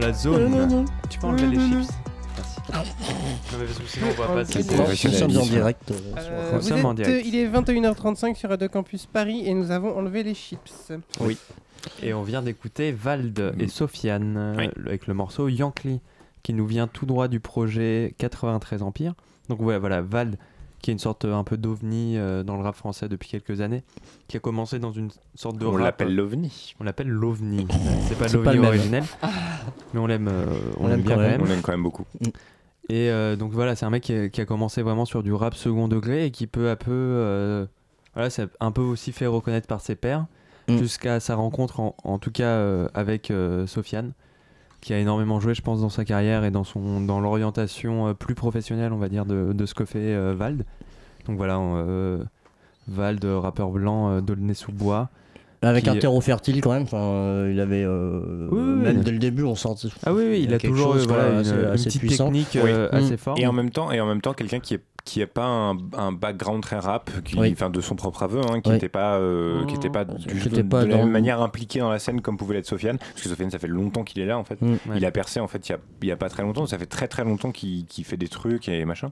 Dans la zone. Tu peux enlever les chips Merci. Non mais parce que sinon on voit pas. Ok. c'est- Nous Nous sommes en direct. euh, Euh, Nous vous sommes en êtes, direct. il est 21h35 sur Radio Campus Paris et nous avons enlevé les chips. Et on vient d'écouter Vald et Sofiane euh, Oui. avec le morceau Yankee qui nous vient tout droit du projet 93 Empire. Donc ouais, voilà, Vald qui est une sorte euh, un peu d'ovni euh, dans le rap français depuis quelques années, qui a commencé dans une sorte de On rap- l'appelle l'OVNI. on l'appelle l'ovni. C'est pas l'ovni originel, mais on l'aime euh, on, On l'aime l'aime bien quand même. même. On l'aime quand même beaucoup. Et euh, donc voilà, c'est un mec qui a, qui a commencé vraiment sur du rap second degré et qui peu à peu, euh, voilà, c'est un peu aussi fait reconnaître par ses pairs, Mm. jusqu'à sa rencontre en, en tout cas euh, avec euh, Sofiane, qui a énormément joué, je pense, dans sa carrière et dans son dans l'orientation euh, plus professionnelle, on va dire, de, de ce que fait euh, Vald. Donc voilà, euh, Vald, rappeur blanc, euh, d'Aulnay-sous-Bois. Avec Qui- un terreau fertile quand même. Enfin, euh, il avait euh, Oui, même oui. dès le début, on sentait. Ah oui, oui, il a toujours chose, voilà, une, assez- une assez petite puissant. technique Oui. euh, Mm. assez forte. Et en même temps, et en même temps, quelqu'un qui est qui a pas un, un background très rap, qui, Oui. de son propre aveu, hein, qui Oui. n'était pas, euh, qui était pas, Qui du, était de, pas de la même manière impliqué dans la scène comme pouvait l'être Sofiane, parce que Sofiane, ça fait longtemps qu'il est là en fait. Mm. Ouais. Il a percé en fait il y a, pas très longtemps, ça fait très très longtemps qu'il fait des trucs et machin.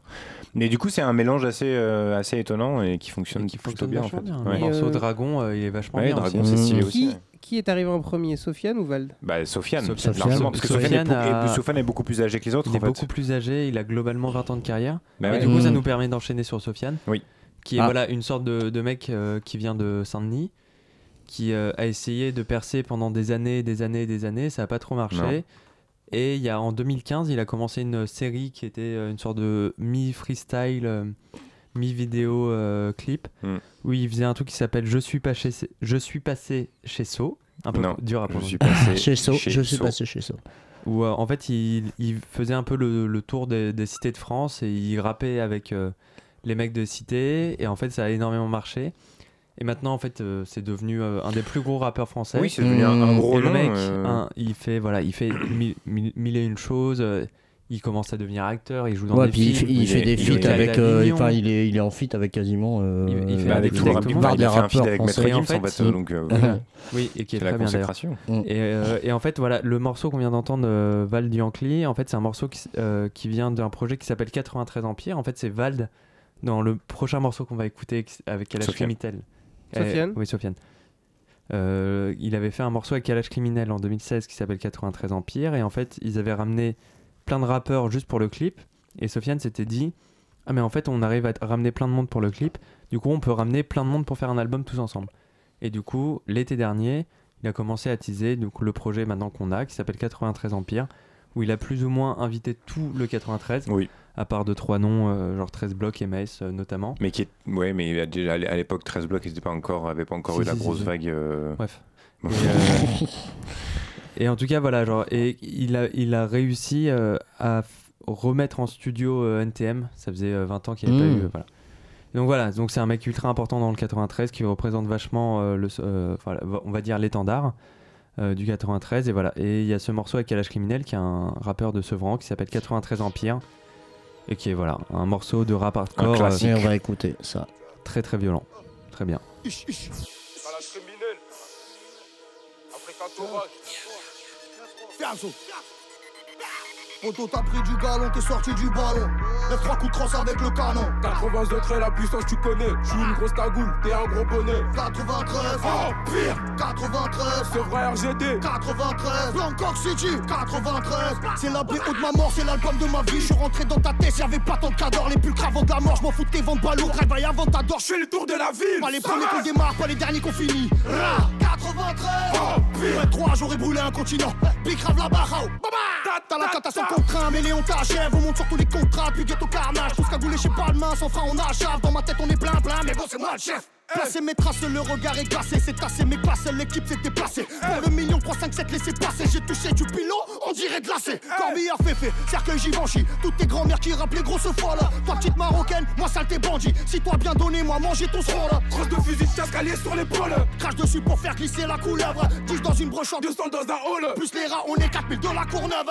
Mais du coup, c'est un mélange assez euh, assez étonnant et qui fonctionne Et qui plutôt fonctionne bien en fait. bien. Ouais. Le morceau euh, Dragon, euh, il est vachement Ouais, bien. Dragon, c'est stylé aussi. Qui, est arrivé en premier, Sofiane ou Vald? Bah, Sofiane, Sofiane. largement, parce que Sofiane, Sofiane est, a- est- Sofiane est beaucoup plus âgé que les autres. Il est en fait. beaucoup plus âgé, il a globalement 20 ans de carrière. Bah et ouais. du coup, ça Mm. nous permet d'enchaîner sur Sofiane, Oui. qui est Ah. voilà, une sorte de, de mec euh, qui vient de Saint-Denis, qui euh, a essayé de percer pendant des années, des années, des années, ça n'a pas trop marché. Non. Et il y a, en 2015, il a commencé une série qui était euh, une sorte de mi-freestyle, euh, mi-vidéo euh, clip, Mm. où il faisait un truc qui s'appelle Je suis, pas chez... je suis passé chez So. Un peu Non, dur à je prononcer. suis passé Chez So, chez je suis So. passé chez So. où euh, en fait il, il faisait un peu le, le tour des, des cités de France et il rappait avec euh, les mecs de cité et en fait ça a énormément marché et maintenant en fait euh, c'est devenu euh, un des plus gros rappeurs français Oui, c'est devenu un, un gros et le nom. mec euh, un- il fait voilà il fait mille, mille- mille et une choses euh, il commence à devenir acteur il joue dans Ouais, des puis il fait, films il il fait est- des feats avec. euh. Enfin, il est, il est en feat avec quasiment. euh, Il- il fait bah, avec avec tout le rap il a des fait un feat rappeurs avec Maître français. Et en Gims, en fait, donc euh, Ouais. oui et qui est c'est la très bien consécration. Et, euh, et en fait, voilà, le morceau qu'on vient d'entendre, euh, Val Yankee, en fait, c'est un morceau qui, euh, vient d'un projet qui s'appelle 93 Empire. En fait, c'est Vald dans le prochain morceau qu'on va écouter avec Kalash. Criminel. Sofiane Oui, Sofiane. Euh, il avait fait un morceau avec Kalash Criminel en 2016 qui s'appelle 93 Empire. Et en fait, ils avaient ramené plein de rappeurs juste pour le clip. Et Sofiane s'était dit Ah, mais en fait, on arrive à ramener plein de monde pour le clip. Du coup, on peut ramener plein de monde pour faire un album tous ensemble. Et du coup, l'été dernier, il a commencé à teaser donc, le projet maintenant qu'on a qui s'appelle 93 Empire, où il a plus ou moins invité tout le 93, Oui, à part de trois noms, euh, genre 13 blocs et Maes euh, notamment. mais qui est, ouais, mais déjà à l'époque 13 blocs, ils n'avaient pas encore, avaient pas encore Si, eu la si, grosse si. vague. euh, Bref. Et, euh, en tout cas, voilà, genre, et il a, il a réussi euh, à remettre en studio euh, NTM. Ça faisait euh, 20 ans qu'il n'y avait pas eu. euh, voilà. Et donc voilà, donc c'est un mec ultra important dans le 93 qui représente vachement, euh, le, euh, voilà, on va dire l'étendard euh, du 93. Et voilà, et il y a ce morceau avec Kalash Criminel qui est un rappeur de Sevran qui s'appelle 93 Empire. Et qui est voilà, un morceau de rap hardcore euh, classique. On va écouter ça. très très violent. Très bien. Calage criminel. Africa Poto t'as pris du galon, t'es sorti du ballon. Lève trois coups de crosse avec le canon. 82 traits, la puissance tu connais. Je suis une grosse cagoule, t'es un gros bonnet. 93, Oh, pire 93, C'est vrai RGD 93, Bangkok City, 93. C'est la BO de ma mort, c'est l'album de ma vie. Je suis rentré dans ta tête, y'avait pas tant de cadors. Les pulls avant de la mort, je m'en fous de tes ventes ballons. Travaille avant t'adores, Je fais le tour de la ville Pas les premiers qu'on démarre, pas les derniers qu'on finit. Ra, 93 Ouais, 3 j'aurais brûlé un continent. Big grave la barre, oh. Baba T'as la catation qu'on craint, mais Léon t'achève. On monte sur tous les contrats, puis ghetto carnage. Tout ce qu'a pas de main, sans frein, on achave. Dans ma tête, on est plein, plein, mais bon, c'est moi le chef. Placer mes traces, le regard est glacé, c'est tassé, mais pas seule l'équipe s'est déplacée. Pour le million 357 laissé passer, j'ai touché du pilot, on dirait glacé. Corbillard Féfé, cercueil Givenchy, toutes tes grand-mères qui rappellent grosses folles. Toi petite marocaine, moi saleté bandit. Si toi bien donné, moi manger ton sroll. Crosse de fusil de cascalier sur l'épaule Crache dessus pour faire glisser la couleuvre. 10 dans une broche 200 dans un hall plus les rats, on est 4000 de la Courneuve.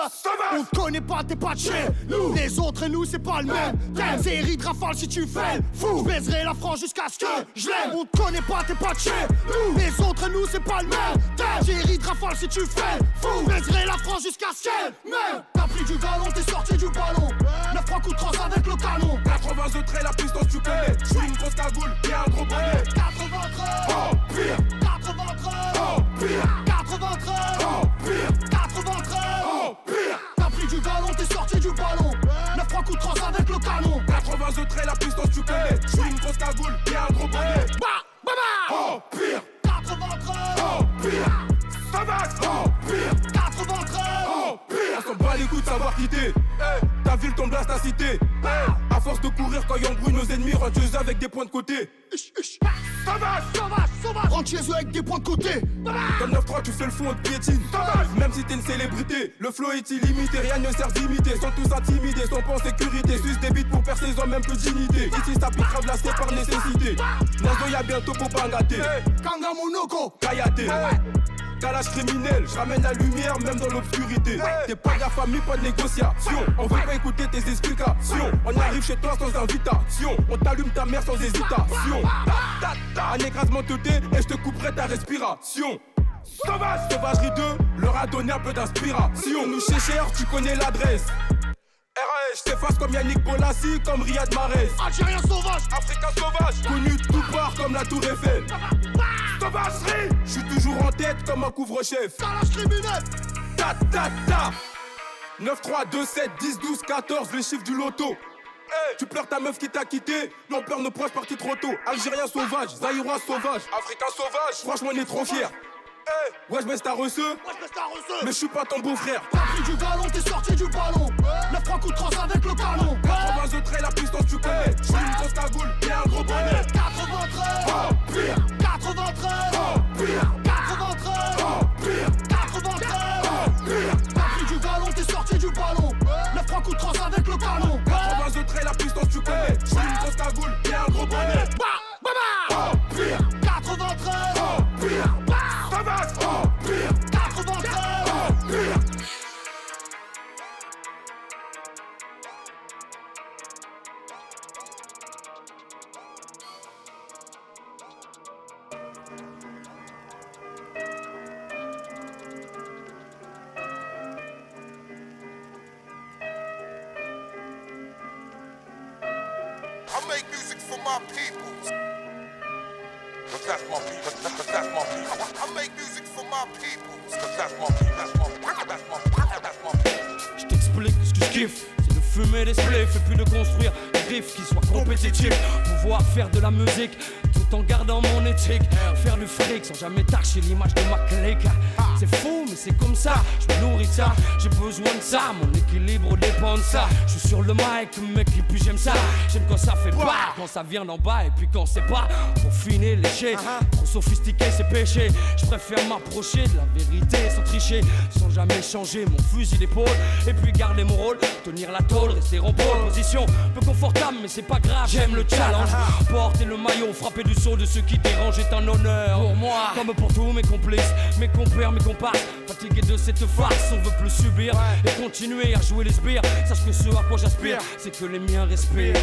On te connaît pas, t'es pas de chez nous. Les autres et nous, c'est pas le même. C'est Eric Rafale si tu fais fou. Je baiserai la France jusqu'à ce que je l'aime. On te connaît pas, t'es pas de chez nous. Les autres nous, c'est pas le même. Eric Rafale si tu fais fou. Baiserai la France jusqu'à ce qu'elle m'aime. T'as pris du galon, t'es sorti du ballon. 9 3 coups de crosse avec le canon. 82 traits, la puissance tu connais Je suis une grosse cagoule, t'es un gros bonnet 93, Oh, pire 93, Oh, pire 93, Oh, pire 93. Oh, pire T'as pris du galon, t'es sorti du ballon. 9 3 coups de crosse avec le canon. 82 traits, la puissance tu connais. Je suis une grosse cagoule, t'es un gros bonnet. Bah, bah, bah. Oh, pire. 93, Oh, pire. Sauvage Oh, pire. 93. Oh, pire. On s'en bat les couilles de savoir quitter Ta ville tombe blast ta cité. À force de courir quand y embrouille nos ennemis eux avec des points de côté sauvage. Rentre chez eux avec des points de côté. Comme 9-3 tu fais le fond, on te piétine. Même si t'es une célébrité Le flow est illimité, rien ne sert d'imiter. Sont tous intimidés, sont pas en sécurité. Suisse des bites pour percer, ils ont même plus de dignité Ici ça pique grave là c'est par nécessité. Nazo y'a bientôt pour pas gâter Kanga Monoko. Kayaté Calage criminel, je ramène la lumière même dans l'obscurité. T'es pas de la famille, pas de négociation. On veut pas écouter tes explications. On arrive chez toi sans invitation. On t'allume ta mère sans hésitation. Un écrasement teuté et je te couperai ta respiration. Sauvage, sauvagerie 2, leur a donné un peu d'inspiration. Nous chez Cher, tu connais l'adresse RAS, je t'efface comme Yannick Bolassi, comme Riyad Mahrez Algérien sauvage. Africain sauvage, connu de tout part comme la Tour Eiffel. Sauvagerie, je suis toujours en tête comme un couvre-chef. Calage criminel Ta ta ta 9, 3, 2, 7, 10, 12, 14, les chiffres du loto. Tu pleures ta meuf qui t'a quitté, non pleure nos proches partis trop tôt. Algérien sauvage, Zaïrois sauvage, Africain sauvage. Franchement, on est trop fiers. Ouais, je baisse ta reçu, mais je suis pas ton beau-frère. T'as pris du galon, t'es sorti du ballon. 9 3 coups de avec le canon. 80 traits, la puissance tu connais. Je suis une grosse cagoule et un gros bonnet. 93 Oh, pire, 93 oh, pire, 93 oh, pire, 93 oh, pire. T'as pris du galon, t'es sorti du ballon. 9 3 coups de avec le canon. 80 traits, la puissance tu connais. Je suis une grosse cagoule et un gros bonnet. Bah make music for my people. But that's my people. But that's my people. I make music for my people. But that's my people. That's my people. That's my people. That's my people. Je t'explique ce que je kiffe. C'est de fumer des spliffs et puis de construire des riffs qui soient compétitifs. Pouvoir faire de la musique tout en gardant mon éthique. Faire du fric sans jamais tâcher l'image de ma clique. C'est fou, mais c'est comme ça. Je me nourris de ça, j'ai besoin de ça. Mon équilibre dépend de ça. Je suis sur le mic, mec, et puis j'aime ça. J'aime quand ça fait pas, quand ça vient d'en bas, et puis quand c'est pas. Pour finir, lécher. Trop sophistiqué, c'est péché. Je préfère m'approcher de la vérité sans tricher, sans jamais changer mon fusil d'épaule. Et puis garder mon rôle, tenir la tôle, rester en pole position. Peu confortable, mais c'est pas grave. J'aime le challenge. Porter le maillot, frapper du saut de ceux qui dérangent est un honneur. Pour moi, comme pour tous mes complices, mes compères, mes Fatigué de cette farce, on veut plus subir et continuer à jouer les sbires. Sache que ce à quoi j'aspire, c'est que les miens respirent.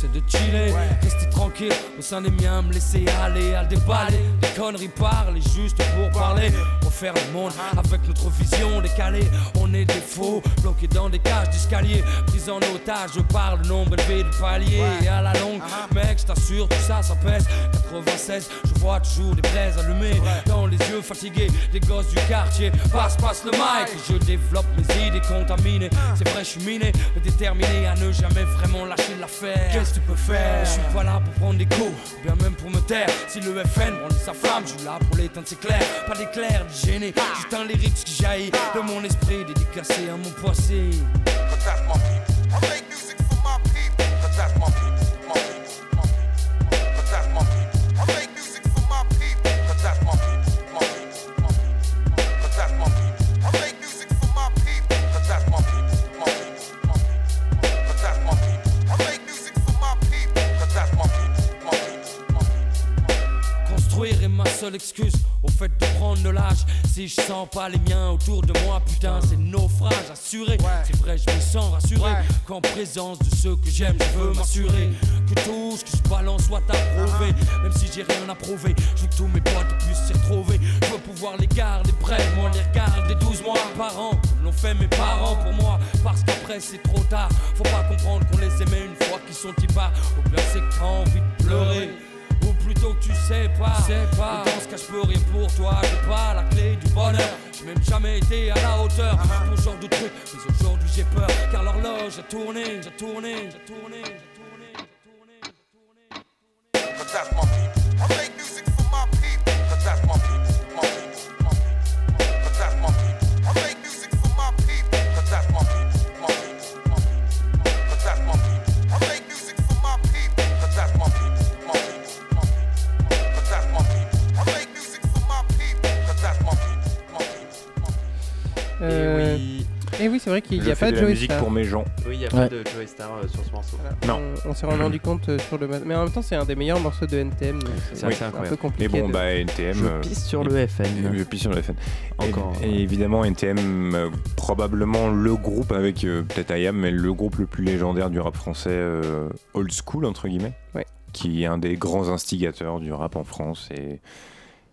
C'est de chiller, rester tranquille au sein des miens, me laisser aller à le déballer. Des conneries parler juste pour parler, refaire le monde avec notre vision décalée. On est des faux, bloqués dans des cages d'escalier, pris en otage par le nombre élevé de paliers. Et à la longue, mec, je t'assure, tout ça, ça pèse. 96, je vois toujours des braises allumées dans les yeux fatigués des gosses du quartier. Passe, passe le mic, je développe mes idées contaminées. C'est vrai, je suis miné, mais déterminé à ne jamais vraiment lâcher l'affaire. Qu'est-ce que tu peux faire? Je suis pas là pour prendre des coups, ou bien même pour me taire. Si le FN brandit sa flamme, je suis là pour l'éteindre, c'est clair. Pas d'éclair, ni gêné, juste un lyrique qui jaillit de mon esprit dédicacé à mon passé. Seule excuse au fait de prendre de l'âge. Si je sens pas les miens autour de moi, putain, c'est naufrage assuré. C'est vrai, je me sens rassuré qu'en présence de ceux que j'aime, je veux m'assurer que tout ce que je balance soit approuvé. Même si j'ai rien à prouver, je veux que tous mes potes puissent s'y retrouver. Je veux pouvoir les garder près, moi les regarder 12 mois par an, comme l'ont fait mes parents pour moi. Parce qu'après c'est trop tard, faut pas comprendre qu'on les aimait une fois qu'ils sont ipars. Au pire, c'est que t'as envie de pleurer. Plutôt que tu sais pas, sais pas. Ce cas, je peux rien pour toi. J'ai pas la clé du bonheur. J'ai même jamais été à la hauteur pour ce genre de truc. Mais aujourd'hui, j'ai peur car l'horloge a tourné, j'ai tourné, j'ai tourné, j'ai tourné, j'ai tourné, j'ai tourné. Euh, Et oui, c'est vrai qu'il n'y a pas de de Joey musique Star. pour mes gens. Oui, il n'y a Ouais. pas de Joey Star euh, sur ce morceau. Non. On, on s'est rendu compte euh, sur le. ma- Mais en même temps, c'est un des meilleurs morceaux de NTM. C'est C'est assez un peu compliqué. Mais bon, de- bah NTM. Je pisse sur le FN. Je pisse sur le FN. Et- Encore. Et, évidemment, NTM, euh, probablement le groupe avec euh, peut-être IAM, mais le groupe le plus légendaire du rap français euh, old school, entre guillemets. Ouais. Qui est un des grands instigateurs du rap en France. Et,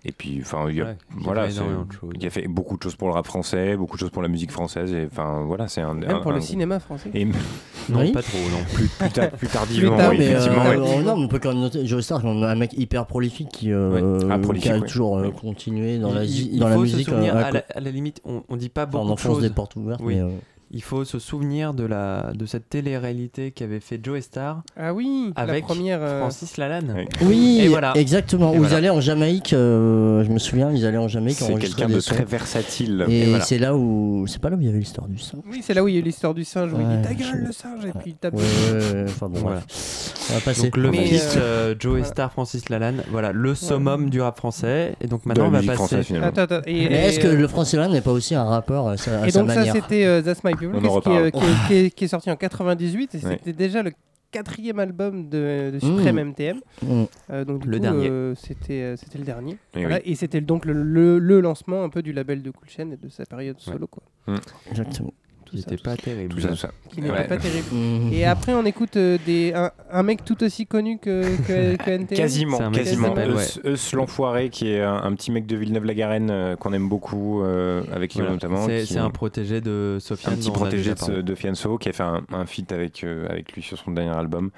et puis, enfin, il y a, Ouais, qui a voilà, fait c'est- énormément de choses. il a fait beaucoup de choses pour le rap français, beaucoup de choses pour la musique française. Et enfin, voilà, c'est un. Même un- pour le un- cinéma français. Et Non, Oui. pas trop, non. plus, plus, tard- plus tardivement, Plus tard, oui, mais, effectivement. euh, ouais. euh, non, mais on peut quand même noter Joe Star, c'est un mec hyper prolifique qui, euh, Ah, prolifique, qui a ouais. toujours euh, Ouais. continué dans la, il, zi- il dans la faut musique. se souvenir, euh, à, la, à la limite, on, on dit pas enfin, beaucoup on de choses. des portes ouvertes. Oui. mais, euh, Il faut se souvenir de, la, de cette télé-réalité qu'avait fait Joe Star Ah oui, avec la première. euh, Francis Lalanne. Oui, Et voilà. exactement. Et où voilà. ils allaient en Jamaïque, euh, je me souviens, ils allaient en Jamaïque C'est quelqu'un de sons. très versatile. Et, voilà. c'est là où. C'est pas là où il y avait l'histoire du sang. Oui, c'est là où il y a eu l'histoire du singe où il dit ta je- gueule le singe et puis il tape. Ouais, enfin bon, Voilà. On va passer. Donc le Mais, fils euh, euh, Joe voilà. Star, Francis Lalanne, voilà, le summum du rap français. Et donc maintenant on va passer. Attends, attends. Et, Mais et, est-ce que le français là n'est pas aussi un rappeur à sa, Et donc ça c'était That's My People en qui, est- reparle. qui est- qui est- qui est sorti en 98 et Ouais. c'était déjà le quatrième album de, de Supreme Mmh. MTM. Mm. Euh, donc du Le coup, dernier. euh, c'était euh, c'était le dernier. Et Voilà, oui. Et c'était donc le, le- le lancement un peu du label de Cool Chain et de sa période solo quoi. Exactement. Tout ça, pas terrible. Tout ça, tout ça. Qui n'était Ouais. pas terrible. Et après on écoute euh, des, un, un mec tout aussi connu que, que, que NTM. Quasiment, quasiment. Eus, l'enfoiré, qui est un, un petit mec de Villeneuve-la-Garenne euh, qu'on aime beaucoup, euh, avec Voilà. notamment. C'est qui- c'est un protégé de Sofiane. un petit protégé de, de Fianso qui a fait un, un feat avec, euh, avec lui sur son dernier album.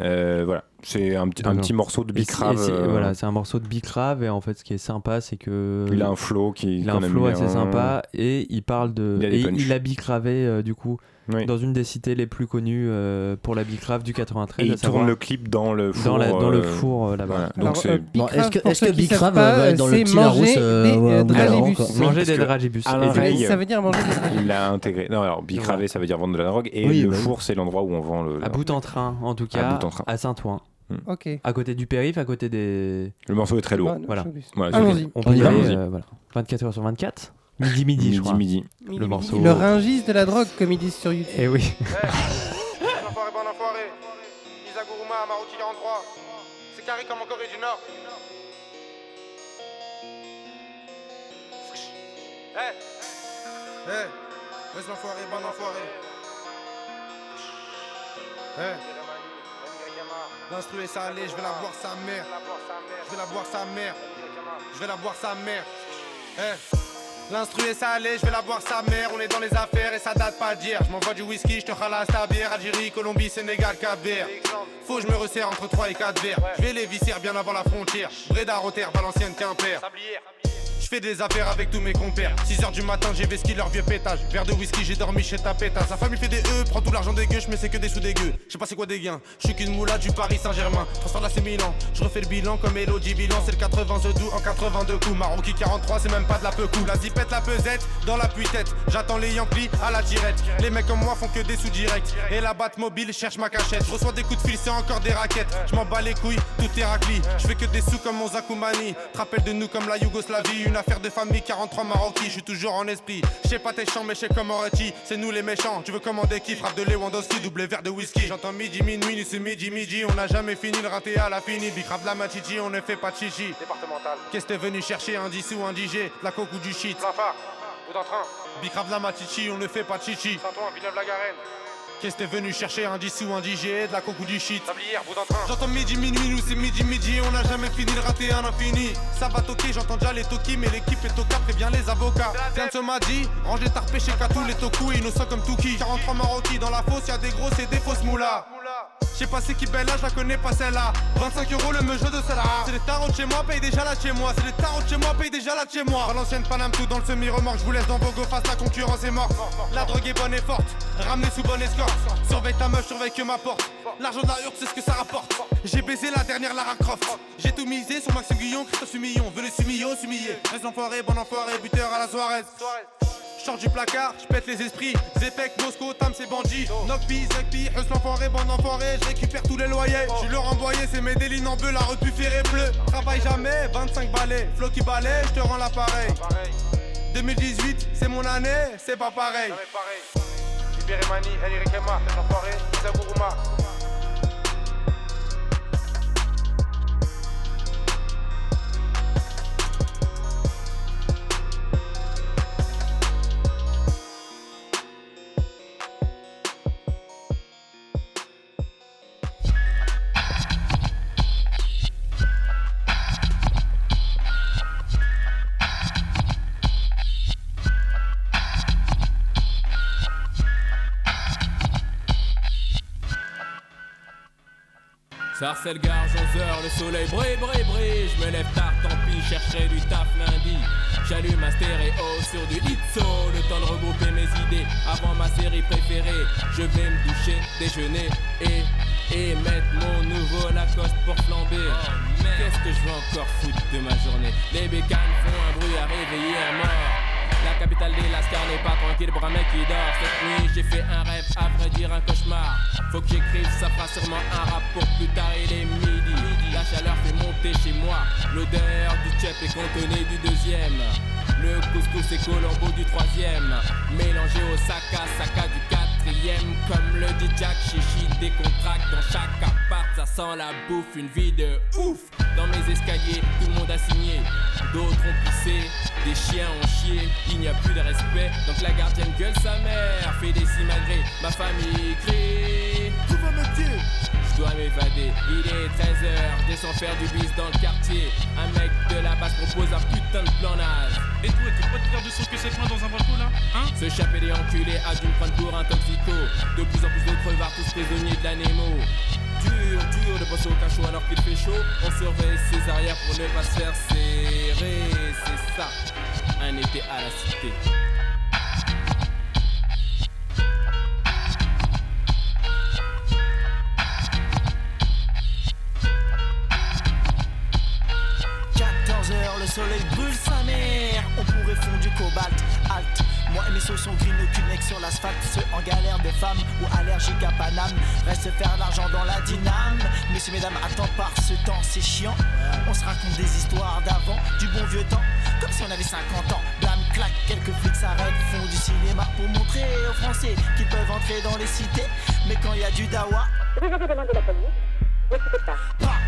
Euh, voilà, c'est un, petit- un petit morceau de Bicrave. euh, Voilà, c'est un morceau de Bicrave et en fait ce qui est sympa c'est que il a un flow qui il a un flow bien. assez sympa et il parle de Il a et punchs. il a bicravé euh, du coup Oui. dans une des cités les plus connues euh, pour la bicrave du 93 Et il tourne le clip dans le four. dans, la- dans le four là-bas. voilà. Alors, Donc c'est euh, Non, Bicrave, est-ce que, ceux que Bicrave va être dans le petit manger Larousse des, Manger des dragibus. Veil, Ça veut dire manger des il l'a intégré. Non, alors bicravé, ça veut dire vendre de la drogue. Et le bah four, c'est l'endroit où on vend le. à bout en train en tout cas À Saint-Ouen Ok. à côté du périph à côté des Le morceau est très lourd. Bah, Voilà. Voilà, Allons-y. on peut y aller euh, voilà 24 heures sur 24 midi midi je Midi, crois midi. Midi, Le morceau- Le ringis de la drogue, comme ils disent sur YouTube. et oui Enfoiré, bon enfoiré. Isaguruma, Maruti 43. C'est carré comme en Corée du Nord. Eh, eh, bon enfoiré. Eh, l'instru est salé, je vais la boire sa mère. Je vais la boire sa mère. Je vais la boire sa mère. Eh. L'instru est salé, je vais la boire sa mère. On est dans les affaires et ça date pas d'hier. Je m'envoie du whisky, je te ralasse ta bière. Algérie, Colombie, Sénégal, Cap-Vert. Faut que je me resserre entre 3 et 4 verres. Je vais les viscères bien avant la frontière. Breda, Rotter, Valenciennes, Quimper. Je fais des affaires avec tous mes compères. 6h du matin, j'ai vesqué leur vieux pétage. Verre de whisky, j'ai dormi chez ta pétasse. Sa famille fait des E, prend tout l'argent des gueux, mais c'est que des sous dégueux. Je sais pas c'est quoi des gains. Je suis qu'une moula du Paris Saint-Germain. Transfert là, c'est Milan. Je refais le bilan comme Elodie Bilan. C'est le 80 The Do en 82 coups. Maroki 43, c'est même pas de la peu coup. La zipette, la pesette, dans la tête J'attends les Yankees à la tirette. Les mecs comme moi font que des sous directs. Et la batte mobile cherche ma cachette. Je reçois des coups de fil, c'est encore des raquettes. Je m'en bats les couilles, tout est racli. Je fais que des sous comme mon rappelle de nous comme la Yougoslavie. Affaire de famille 43 Marocains. Je suis toujours en esprit. Je sais pas tes chants, mais je sais comment. C'est nous les méchants. Tu veux commander qui frappe de Lewandowski, double verre de whisky. J'entends midi, minuit, nous c'est midi, midi. On n'a jamais fini le raté à la fini. De la machichi, on ne fait pas de chichi. Départemental. Qu'est-ce que t'es venu chercher un 10 ou un DJ La coke ou du shit Bout train. Bicrave de la machichi, on ne fait pas de chichi. Saint-Ouen, Villeneuve-la-Garenne. Qu'est-ce que t'es venu chercher un 10 ou un DJ De la coke ou du shit? J'entends midi, minuit, nous c'est midi, midi. On n'a jamais fini le raté à l'infini. Ça va toquer, j'entends déjà les toki, mais l'équipe est au cap, prévient les avocats. Fianso m'a dit, rangez ta repêché qu'à tous les toku, innocents comme Tuki. 43 Maroki dans la fosse, y'a des gros, c'est des fausses moulas. Je sais pas c'est qui belle là, je la connais pas celle-là. 25 euros le jeu de celle-là. C'est les tarots chez moi, paye déjà là chez moi. C'est les tarots chez moi, paye déjà là de chez moi. Valenciennes, Paname, tout dans le semi-remorque. Je vous laisse dans vos face, la concurrence est morte. La drogue est bonne et forte, ramenez sous bonne escorte. Surveille ta meuf, surveille que ma porte. L'argent de la hurte, c'est ce que ça rapporte. J'ai baisé la dernière Lara Croft. J'ai tout misé sur Maxime Guillon, Christophe Sumillon. Venez Sumillon, Sumillé. Reste enfoiré, bon enfoiré, buteur à la. Je sors du placard, je pète les esprits. Zepec, Moscow, Tam, c'est bandit. Knockby, Zekby, Hus l'enfoiré, bon enfoiré. Je récupère tous les loyers. Je leur envoyé, c'est mes délines en bleu, la repu ferré bleu. Travaille jamais, 25 balais. Flow qui balaye, je te rends l'appareil. 2018, c'est mon année, c'est pas pareil. Libéré Mani, les enfoirés, Sarcelle gare 11h, le soleil brille, brille, brille. Je me lève tard, tant pis, chercherai du taf lundi. J'allume ma stéréo sur du litso, le temps de regrouper mes idées avant ma série préférée. Je vais me doucher, déjeuner et, et mettre mon nouveau Lacoste pour flamber. Qu'est-ce que je vais encore foutre de ma journée? Les bécanes font un bruit à réveiller un mort. La capitale des Lascars n'est pas tranquille pour un mec qui dort. Cette nuit, j'ai fait un rêve, à vrai dire un cauchemar. Faut que j'écrive, ça fera sûrement un rap pour plus tard, il est midi. La chaleur fait monter chez moi. L'odeur du chep est cantonnée du deuxième. Le couscous et colombo du troisième. Mélangé au saka, saka du Comme le dit Jack, chichi décontracte dans chaque appart. Ça sent la bouffe, une vie de ouf. Dans mes escaliers, tout le monde a signé. D'autres ont pissé, des chiens ont chié. Il n'y a plus de respect, donc la gardienne gueule sa mère. Fait des simagrées, ma famille crie. Dois m'évader, il est 13h, descends faire du bis dans le quartier. Un mec de la base propose un putain de plan naze. Et toi, t'es pas de faire de son que cette main dans un banco là Hein Ce chapé des enculés dû me prendre pour un toxico. De plus en plus de crevards, tous prisonniers de la Nemo. Dur, dur de passer au cachot alors qu'il fait chaud. On surveille ses arrières pour ne pas se faire serrer. C'est ça, un été à la cité. Soleil brûle sa mère. On pourrait fondre du cobalt, halt. Moi et mes sauces sont aucune mec sur l'asphalte. Ceux en galère des femmes ou allergiques à Paname restent faire l'argent dans la dyname. Messieurs, mesdames, attends par ce temps, c'est chiant. On se raconte des histoires d'avant, du bon vieux temps, comme si on avait 50 ans. Blâme, claque, quelques flics s'arrêtent, font du cinéma pour montrer aux Français qu'ils peuvent entrer dans les cités. Mais quand il y a du dawa.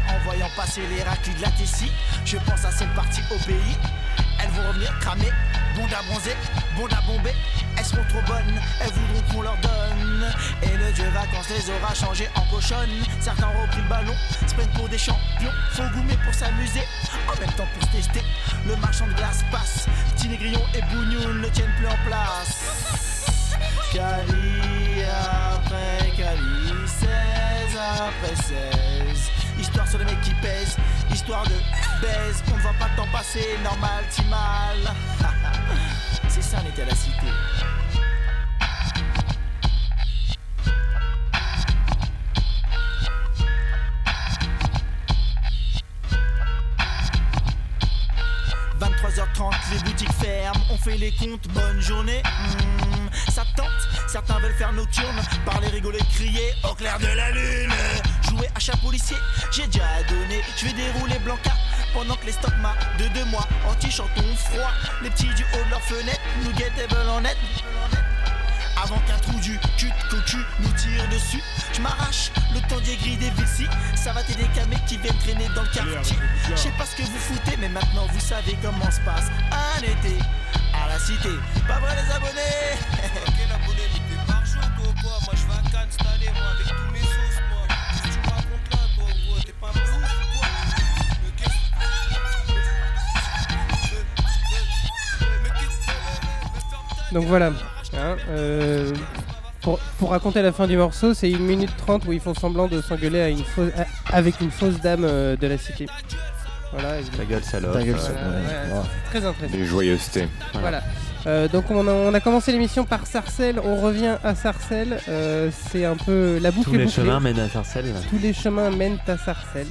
En voyant passer les raclus de la Tessie, je pense à celle partie au pays. Elles vont revenir cramer, bondes à bronzer, bondes à bomber. Elles seront trop bonnes, elles voudront qu'on leur donne. Et le dieu vacances les aura changées en cochonne. Certains ont repris le ballon, se pour des champions. Faut goumer pour s'amuser, en même temps pour se tester. Le marchand de glace passe, petit négrion et bougnoul ne tiennent plus en place. Cali après Cali, 16 après 16. Histoire sur les mecs qui pèsent, histoire de baise. On ne voit pas le temps passer, normal, t'y mal. C'est ça, était à la cité. « 23h30, les boutiques ferment, on fait les comptes, bonne journée. Hmm, ça tente, certains veulent faire nocturne, parler, rigoler, crier au clair de la lune. Jouer à chat policier, j'ai déjà donné, je vais dérouler Blanca. Pendant que les stocks m'a de deux mois, en t-shirt on froid. Les petits du haut de leur fenêtre nous guettent et veulent en être. Avant qu'un trou du cul de cocu nous tire dessus, je m'arrache le temps des grilles des villes Ça va t'aider mec qui vient traîner dans le quartier. Je sais pas ce que vous foutez, mais maintenant vous savez comment se passe un été la cité. Pas vrai les abonnés? Donc voilà. Hein, euh, pour, raconter la fin du morceau, c'est une minute trente où ils font semblant de s'engueuler une fausse- avec une fausse dame euh, de la cité. Voilà, Ta gueule, salope. Ta gueule, salope, ouais. ouais, très intéressant. Des joyeusetés. Voilà. Euh, donc on a, on a commencé l'émission par Sarcelles, on revient à Sarcelles. euh, c'est un peu la boucle Tous est les bouclée. chemins mènent à Sarcelles. Tous les chemins mènent à Sarcelles.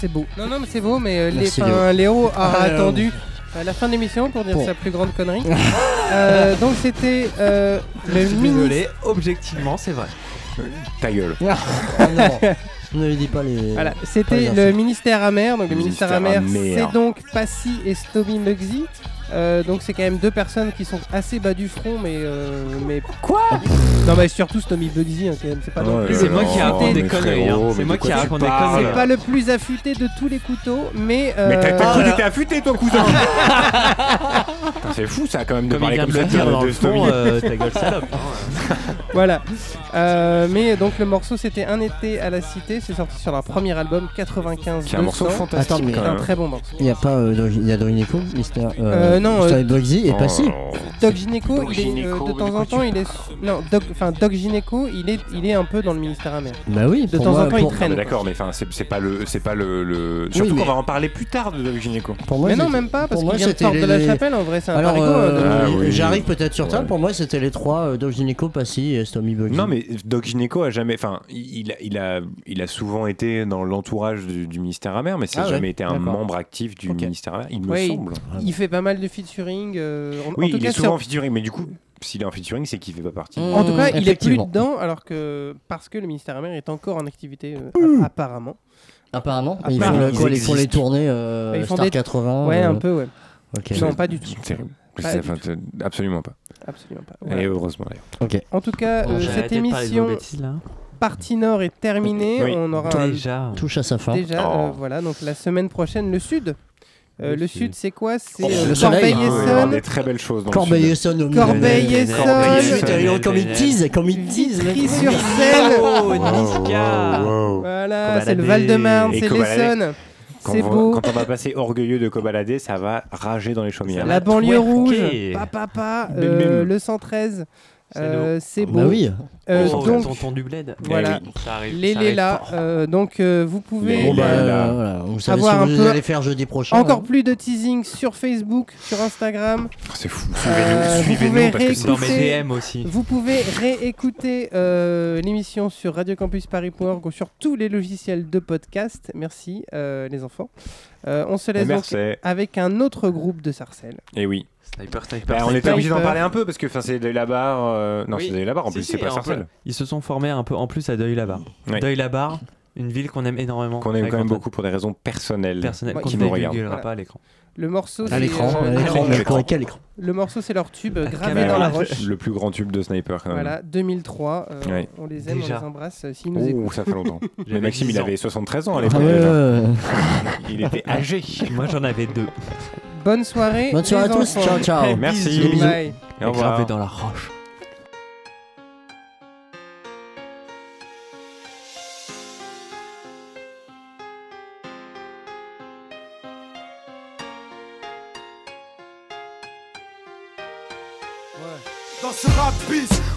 C'est beau. Non, non, mais c'est beau, mais euh, les- Merci, enfin, Léo a Ah, attendu à la fin de l'émission pour dire Bon. sa plus grande connerie. Euh, donc c'était euh, le Je suis mini- désolé, objectivement, c'est vrai. Ta gueule. Ah non, ne lui dis pas les. Voilà, c'était le ministère amer. Donc le ministère, Ministère amer, c'est donc Passy et Stoby Muggsy. Euh, donc c'est quand même deux personnes qui sont assez bas du front, mais euh, mais quoi? Non mais surtout Stomy Bugsy hein, quand même, c'est pas non Ouais, plus C'est le moi plus qui raconte affûté des de- conneries. hein. C'est moi qui des conneries. C'est pas le plus affûté de tous les couteaux, mais Mais t'as euh, t'as cru que t'étais affûté, toi, cousin C'est fou, ça, quand même, de Comme parler comme de ça le dire dans de le fond, Stomy. euh, ta gueule salope. hein. Voilà. Euh, mais donc le morceau c'était Un été à la cité, c'est sorti sur leur premier album 95 C'est un morceau 200. fantastique, Attends, C'est un très bon morceau. Il y a pas euh, il y a Mister Euh, non, euh, Bugsy Oh, pas si. Doc Gineco, Doc il est, euh, de temps en temps, il est non, Doc, enfin Doc Gineco, il est, il est un peu dans le ministère amer. Bah oui, De pour temps moi, en temps, il pour- traîne. Ah, mais D'accord, mais enfin, c'est c'est pas le, c'est pas le, le- surtout mais- qu'on va en parler plus tard de Doc Gynéco. Pour moi, mais non, même pas, parce pour qu'il moi, vient de c'était Porte de la les- Chapelle, en vrai, c'est un Alors, parigo. euh, euh, Ah oui. j'arrive peut-être sur ça. Ouais. Pour moi, c'était les trois euh, Dog Gynéco, Passy et Stomy Bugsy. Non, mais Doc Gynéco a jamais, enfin, il, a- il a, il a souvent été dans l'entourage du, du ministère amer, mais c'est Ah ouais, jamais été un d'accord. membre actif du Ok. ministère amer, il me Ouais, semble. il fait pas mal de featuring. euh, en, en Oui, tout il cas, est souvent en featuring, mais du coup, s'il est en featuring, c'est qu'il fait pas partie. En tout cas, il est plus dedans, alors que parce que le ministère amer est encore en activité euh, app- apparemment. Apparemment, ils font, le- ils quoi, ils font les tournées euh, Bah, ils font Star des- 80. Ouais, euh, un peu, ouais. Ok. Non, pas du tout. Terrible. Pas du absolument pas. Absolument pas. Et heureusement d'ailleurs. Ok. En tout cas, Bon, euh, cette émission bêtises, là. partie nord est terminée. Oui. On aura un- Déjà. Touche à sa fin. déjà, Oh. euh, voilà. Donc la semaine prochaine, le sud. Euh, Le le sud. c'est quoi? C'est Oh, euh, le soleil. Ah, Corbeil-Essonne. des très belles choses dans le Corbeil-Essonne au milieu. Corbeil-Essonne. Corbeil-Essonne. Comme il tease, comme il tease. le- Vitry-sur-Seine. Oh, Niska Voilà, c'est le. Val-de-Marne, Et c'est l'Essonne. Quand, va- beau. quand on va passer orgueilleux de Cobaladé, ça va rager dans les chaumières. La banlieue rouge, papa, papa, Bim, euh, le 113, C'est euh, c'est beau. Bah oui. Euh, Oh, donc, tonton du bled. voilà, Eh oui. Ça arrive. les ça les arrive là, euh, donc euh, vous pouvez Bon, bah, euh, voilà. Vous savez Avoir ce un que vous peu- allez faire jeudi prochain. encore hein. plus de teasing sur Facebook, sur Instagram. C'est fou. Suivez-nous, parce que c'est Dans mes DM aussi. Vous pouvez réécouter euh, l'émission sur radiocampusparis.org ou sur tous les logiciels de podcast. Merci euh, les enfants. Euh, on se laisse donc Merci. avec un autre groupe de Sarcelles. Et oui. Sniper, sniper. Bah, on sniper. était obligé d'en parler un peu parce que c'est de la barre. euh, Non, Oui. c'est de la barre en Si, plus, si, c'est pas un peu. Sarcelles. Ils se sont formés un peu en plus à Deuil-la-Barre. Oui. Deuil-la-Barre, une ville qu'on aime énormément. Qu'on aime quand même beaucoup pour des raisons personnelles. Personnel, Ouais, qu'on qui ne nous regardent. divulguera Voilà. pas à l'écran. Le morceau, À c'est, l'écran, à l'écran, l'écran, mais l'écran. quel écran le morceau c'est leur tube gravé dans la roche. Le plus grand tube de Sniper quand même. Voilà, 2003. euh, Ouais. On les aime, Déjà. on les embrasse euh, s'ils nous. Oh, ça fait longtemps. Mais Maxime, 10 il avait 73 ans à l'époque. Il était âgé. Moi j'en avais deux. Bonne soirée. Bonne soirée à tous. enfants. Ciao, ciao. Merci. Bisous. Bisous. Bye. Et au revoir. Gravé dans la roche.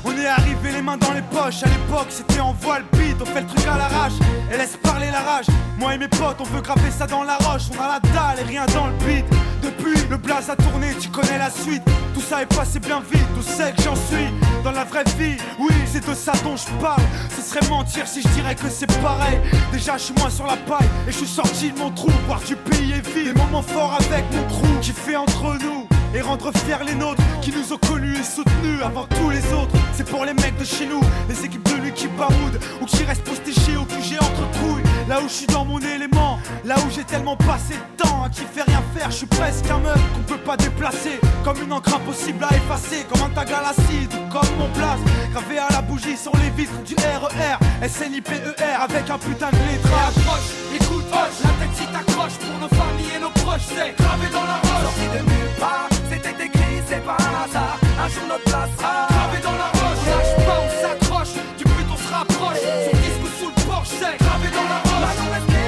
On est arrivé les mains dans les poches. À l'époque, c'était en voile beat, on fait le truc à l'arrache et laisse parler la rage. Moi et mes potes, on veut graver ça dans la roche. On a la dalle et rien dans le beat. Depuis, le blaze a tourné, tu connais la suite. Tout ça est passé bien vite, tout sait que j'en suis. Dans la vraie vie, oui, c'est de ça dont je parle. Ce serait mentir si je dirais que c'est pareil. Déjà, je suis moins sur la paille et je suis sorti de mon trou. Voir du pays et vie, des moments forts avec mon crew qui fait entre nous et rendre fiers les nôtres qui nous ont connus et soutenus avant tous les autres. C'est pour les mecs de chez nous, les équipes de nuit qui baroudent ou qui restent postés au QG entre trouilles. Là où je suis dans mon élément, là où j'ai tellement passé à qui fait rien faire, je suis presque un meuf qu'on peut pas déplacer. Comme une encre impossible à effacer, comme un tag à l'acide comme mon place. Gravé à la bougie sur les vitres du RER, SNIPER avec un putain de lettrage. Approche, écoute, hoche, la tête si t'accroches pour nos familles et nos proches, c'est gravé dans la roche. Sorti de nulle part, c'était écrit, c'est pas un hasard. Un jour notre place sera Gravé dans la roche, lâche pas, on s'accroche, du but on se rapproche. Sur disque ou sous le porche, c'est gravé dans la roche.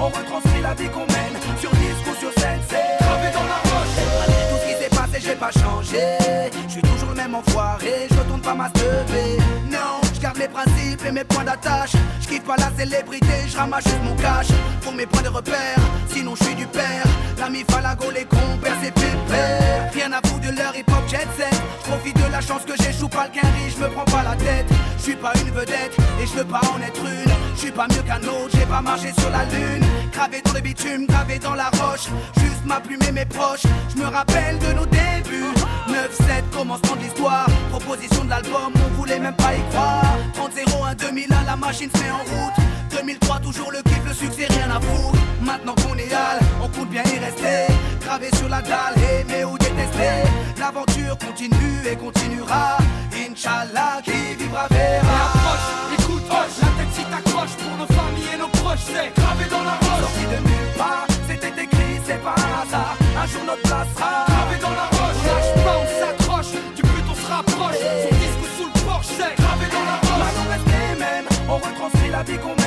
On retranscrit la vie qu'on mène. Sur disque ou sur scène, c'est Gravé dans la roche. Malgré tout ce qui s'est passé, j'ai pas changé. Je suis toujours le même enfoiré, je retourne pas ma lever. Non, je garde mes principes et mes points d'attache. Je kiffe pas la célébrité, je ramasse juste mon cash. Pour mes points de repère, sinon je suis du père. L'ami Falago, les compères, c'est pépère. Rien à de leur hip hop jet set. Profite de la chance que j'échoue pas le je me prends pas la tête. Je suis pas une vedette et je veux pas en être une. Je suis pas mieux qu'un autre, j'ai pas marché sur la lune. Gravé dans le bitume, gravé dans la roche. Juste ma plume et mes proches. Je me rappelle de nos débuts. 9-7, commencement de l'histoire. Proposition de l'album, on voulait même pas y croire. 30-01, 2001, la machine se met en route. 2003, toujours le kiff, le succès, rien à foutre. Maintenant qu'on est hal, on compte bien y rester. Gravé sur la dalle, où des rester. L'aventure continue et continuera. Inch'Allah, qui vivra verra. approche, écoute, hoche, la tête si t'accroches pour nos familles et nos proches, c'est gravé dans la roche. Sorti de nulle part, c'était écrit, c'est pas un hasard. Un jour notre place sera Gravé dans la roche, on lâche pas, on s'accroche, du but on se rapproche. Son disque sous le porche, c'est gravé dans la roche. Maintenant reste les mêmes, on retranscrit la vie qu'on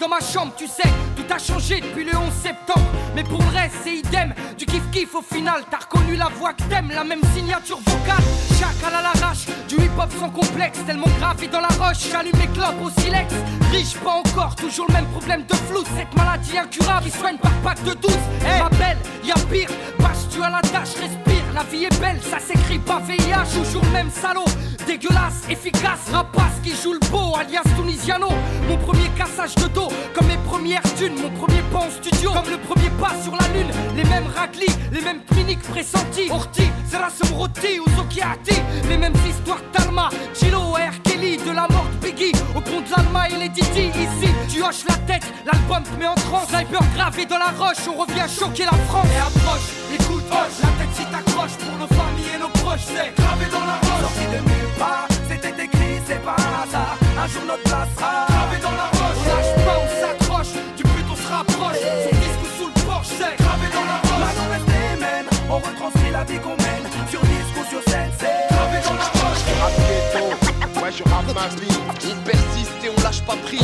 dans ma chambre, tu sais, tout a changé depuis le 11 septembre. Mais pour le reste, c'est idem, du kiff kiff au final. T'as reconnu la voix que t'aimes, la même signature vocale. Chacal à l'arrache, du hip hop sans complexe, tellement gravé dans la roche. J'allume les clopes au silex, riche pas encore, toujours le même problème de flou. Cette maladie incurable, qui soigne par pack de 12. Eh, ma belle, y'a pire, bâche tu à la tâche, respire. La vie est belle, ça s'écrit pas VIH, toujours le même salaud. Dégueulasse, efficace, rapace qui joue le beau, alias Tunisiano. Mon premier cassage de dos, comme mes premières thunes. Mon premier pas en studio, comme le premier pas sur la lune. Les mêmes raclis, les mêmes cliniques pressentis. Orti, Zerasum Roti ou Zokiati. Les mêmes histoires d'Alma, Chilo R. Kelly. De la mort de Biggie, au pont de l'Alma et les Didi. Ici, tu hoches la tête, l'album te met en transe. Sniper gravé dans la roche, on revient choquer la France. Et approche, écoute, hoche, la tête si t'accroches pour nos familles et nos proches, c'est gravé dans la roche. De c'était écrit, c'est pas un hasard. Un jour notre place sera gravé dans la roche. On lâche pas, on s'accroche, du but on se rapproche. Son disque sous le porche, c'est gravé dans la roche. Maintenant reste les mêmes, on retranscrit la vie qu'on mène. Sur disque ou sur scène, c'est gravé dans la roche. Rap ghetto, ouais je rappe ma vie On persiste et on lâche pas prise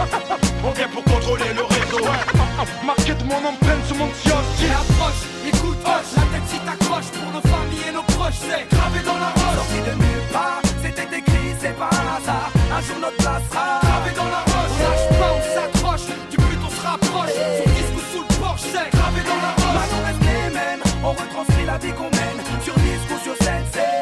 On vient pour contrôler le réseau Marqué de mon empreinte sur mon kiosque approche, écoute, hoche, la tête si t'accroches pour nos familles et nos proches, c'est gravé dans la roche. Sorti de nulle part, c'était écrit, c'est pas un hasard. Un jour notre place sera gravé dans la roche. On lâche pas, on s'accroche, du but on se rapproche. Son disque sous le porche, c'est gravé dans la roche. Maintenant reste les mêmes, on retranscrit la vie qu'on mène. Sur disque ou sur scène, c'est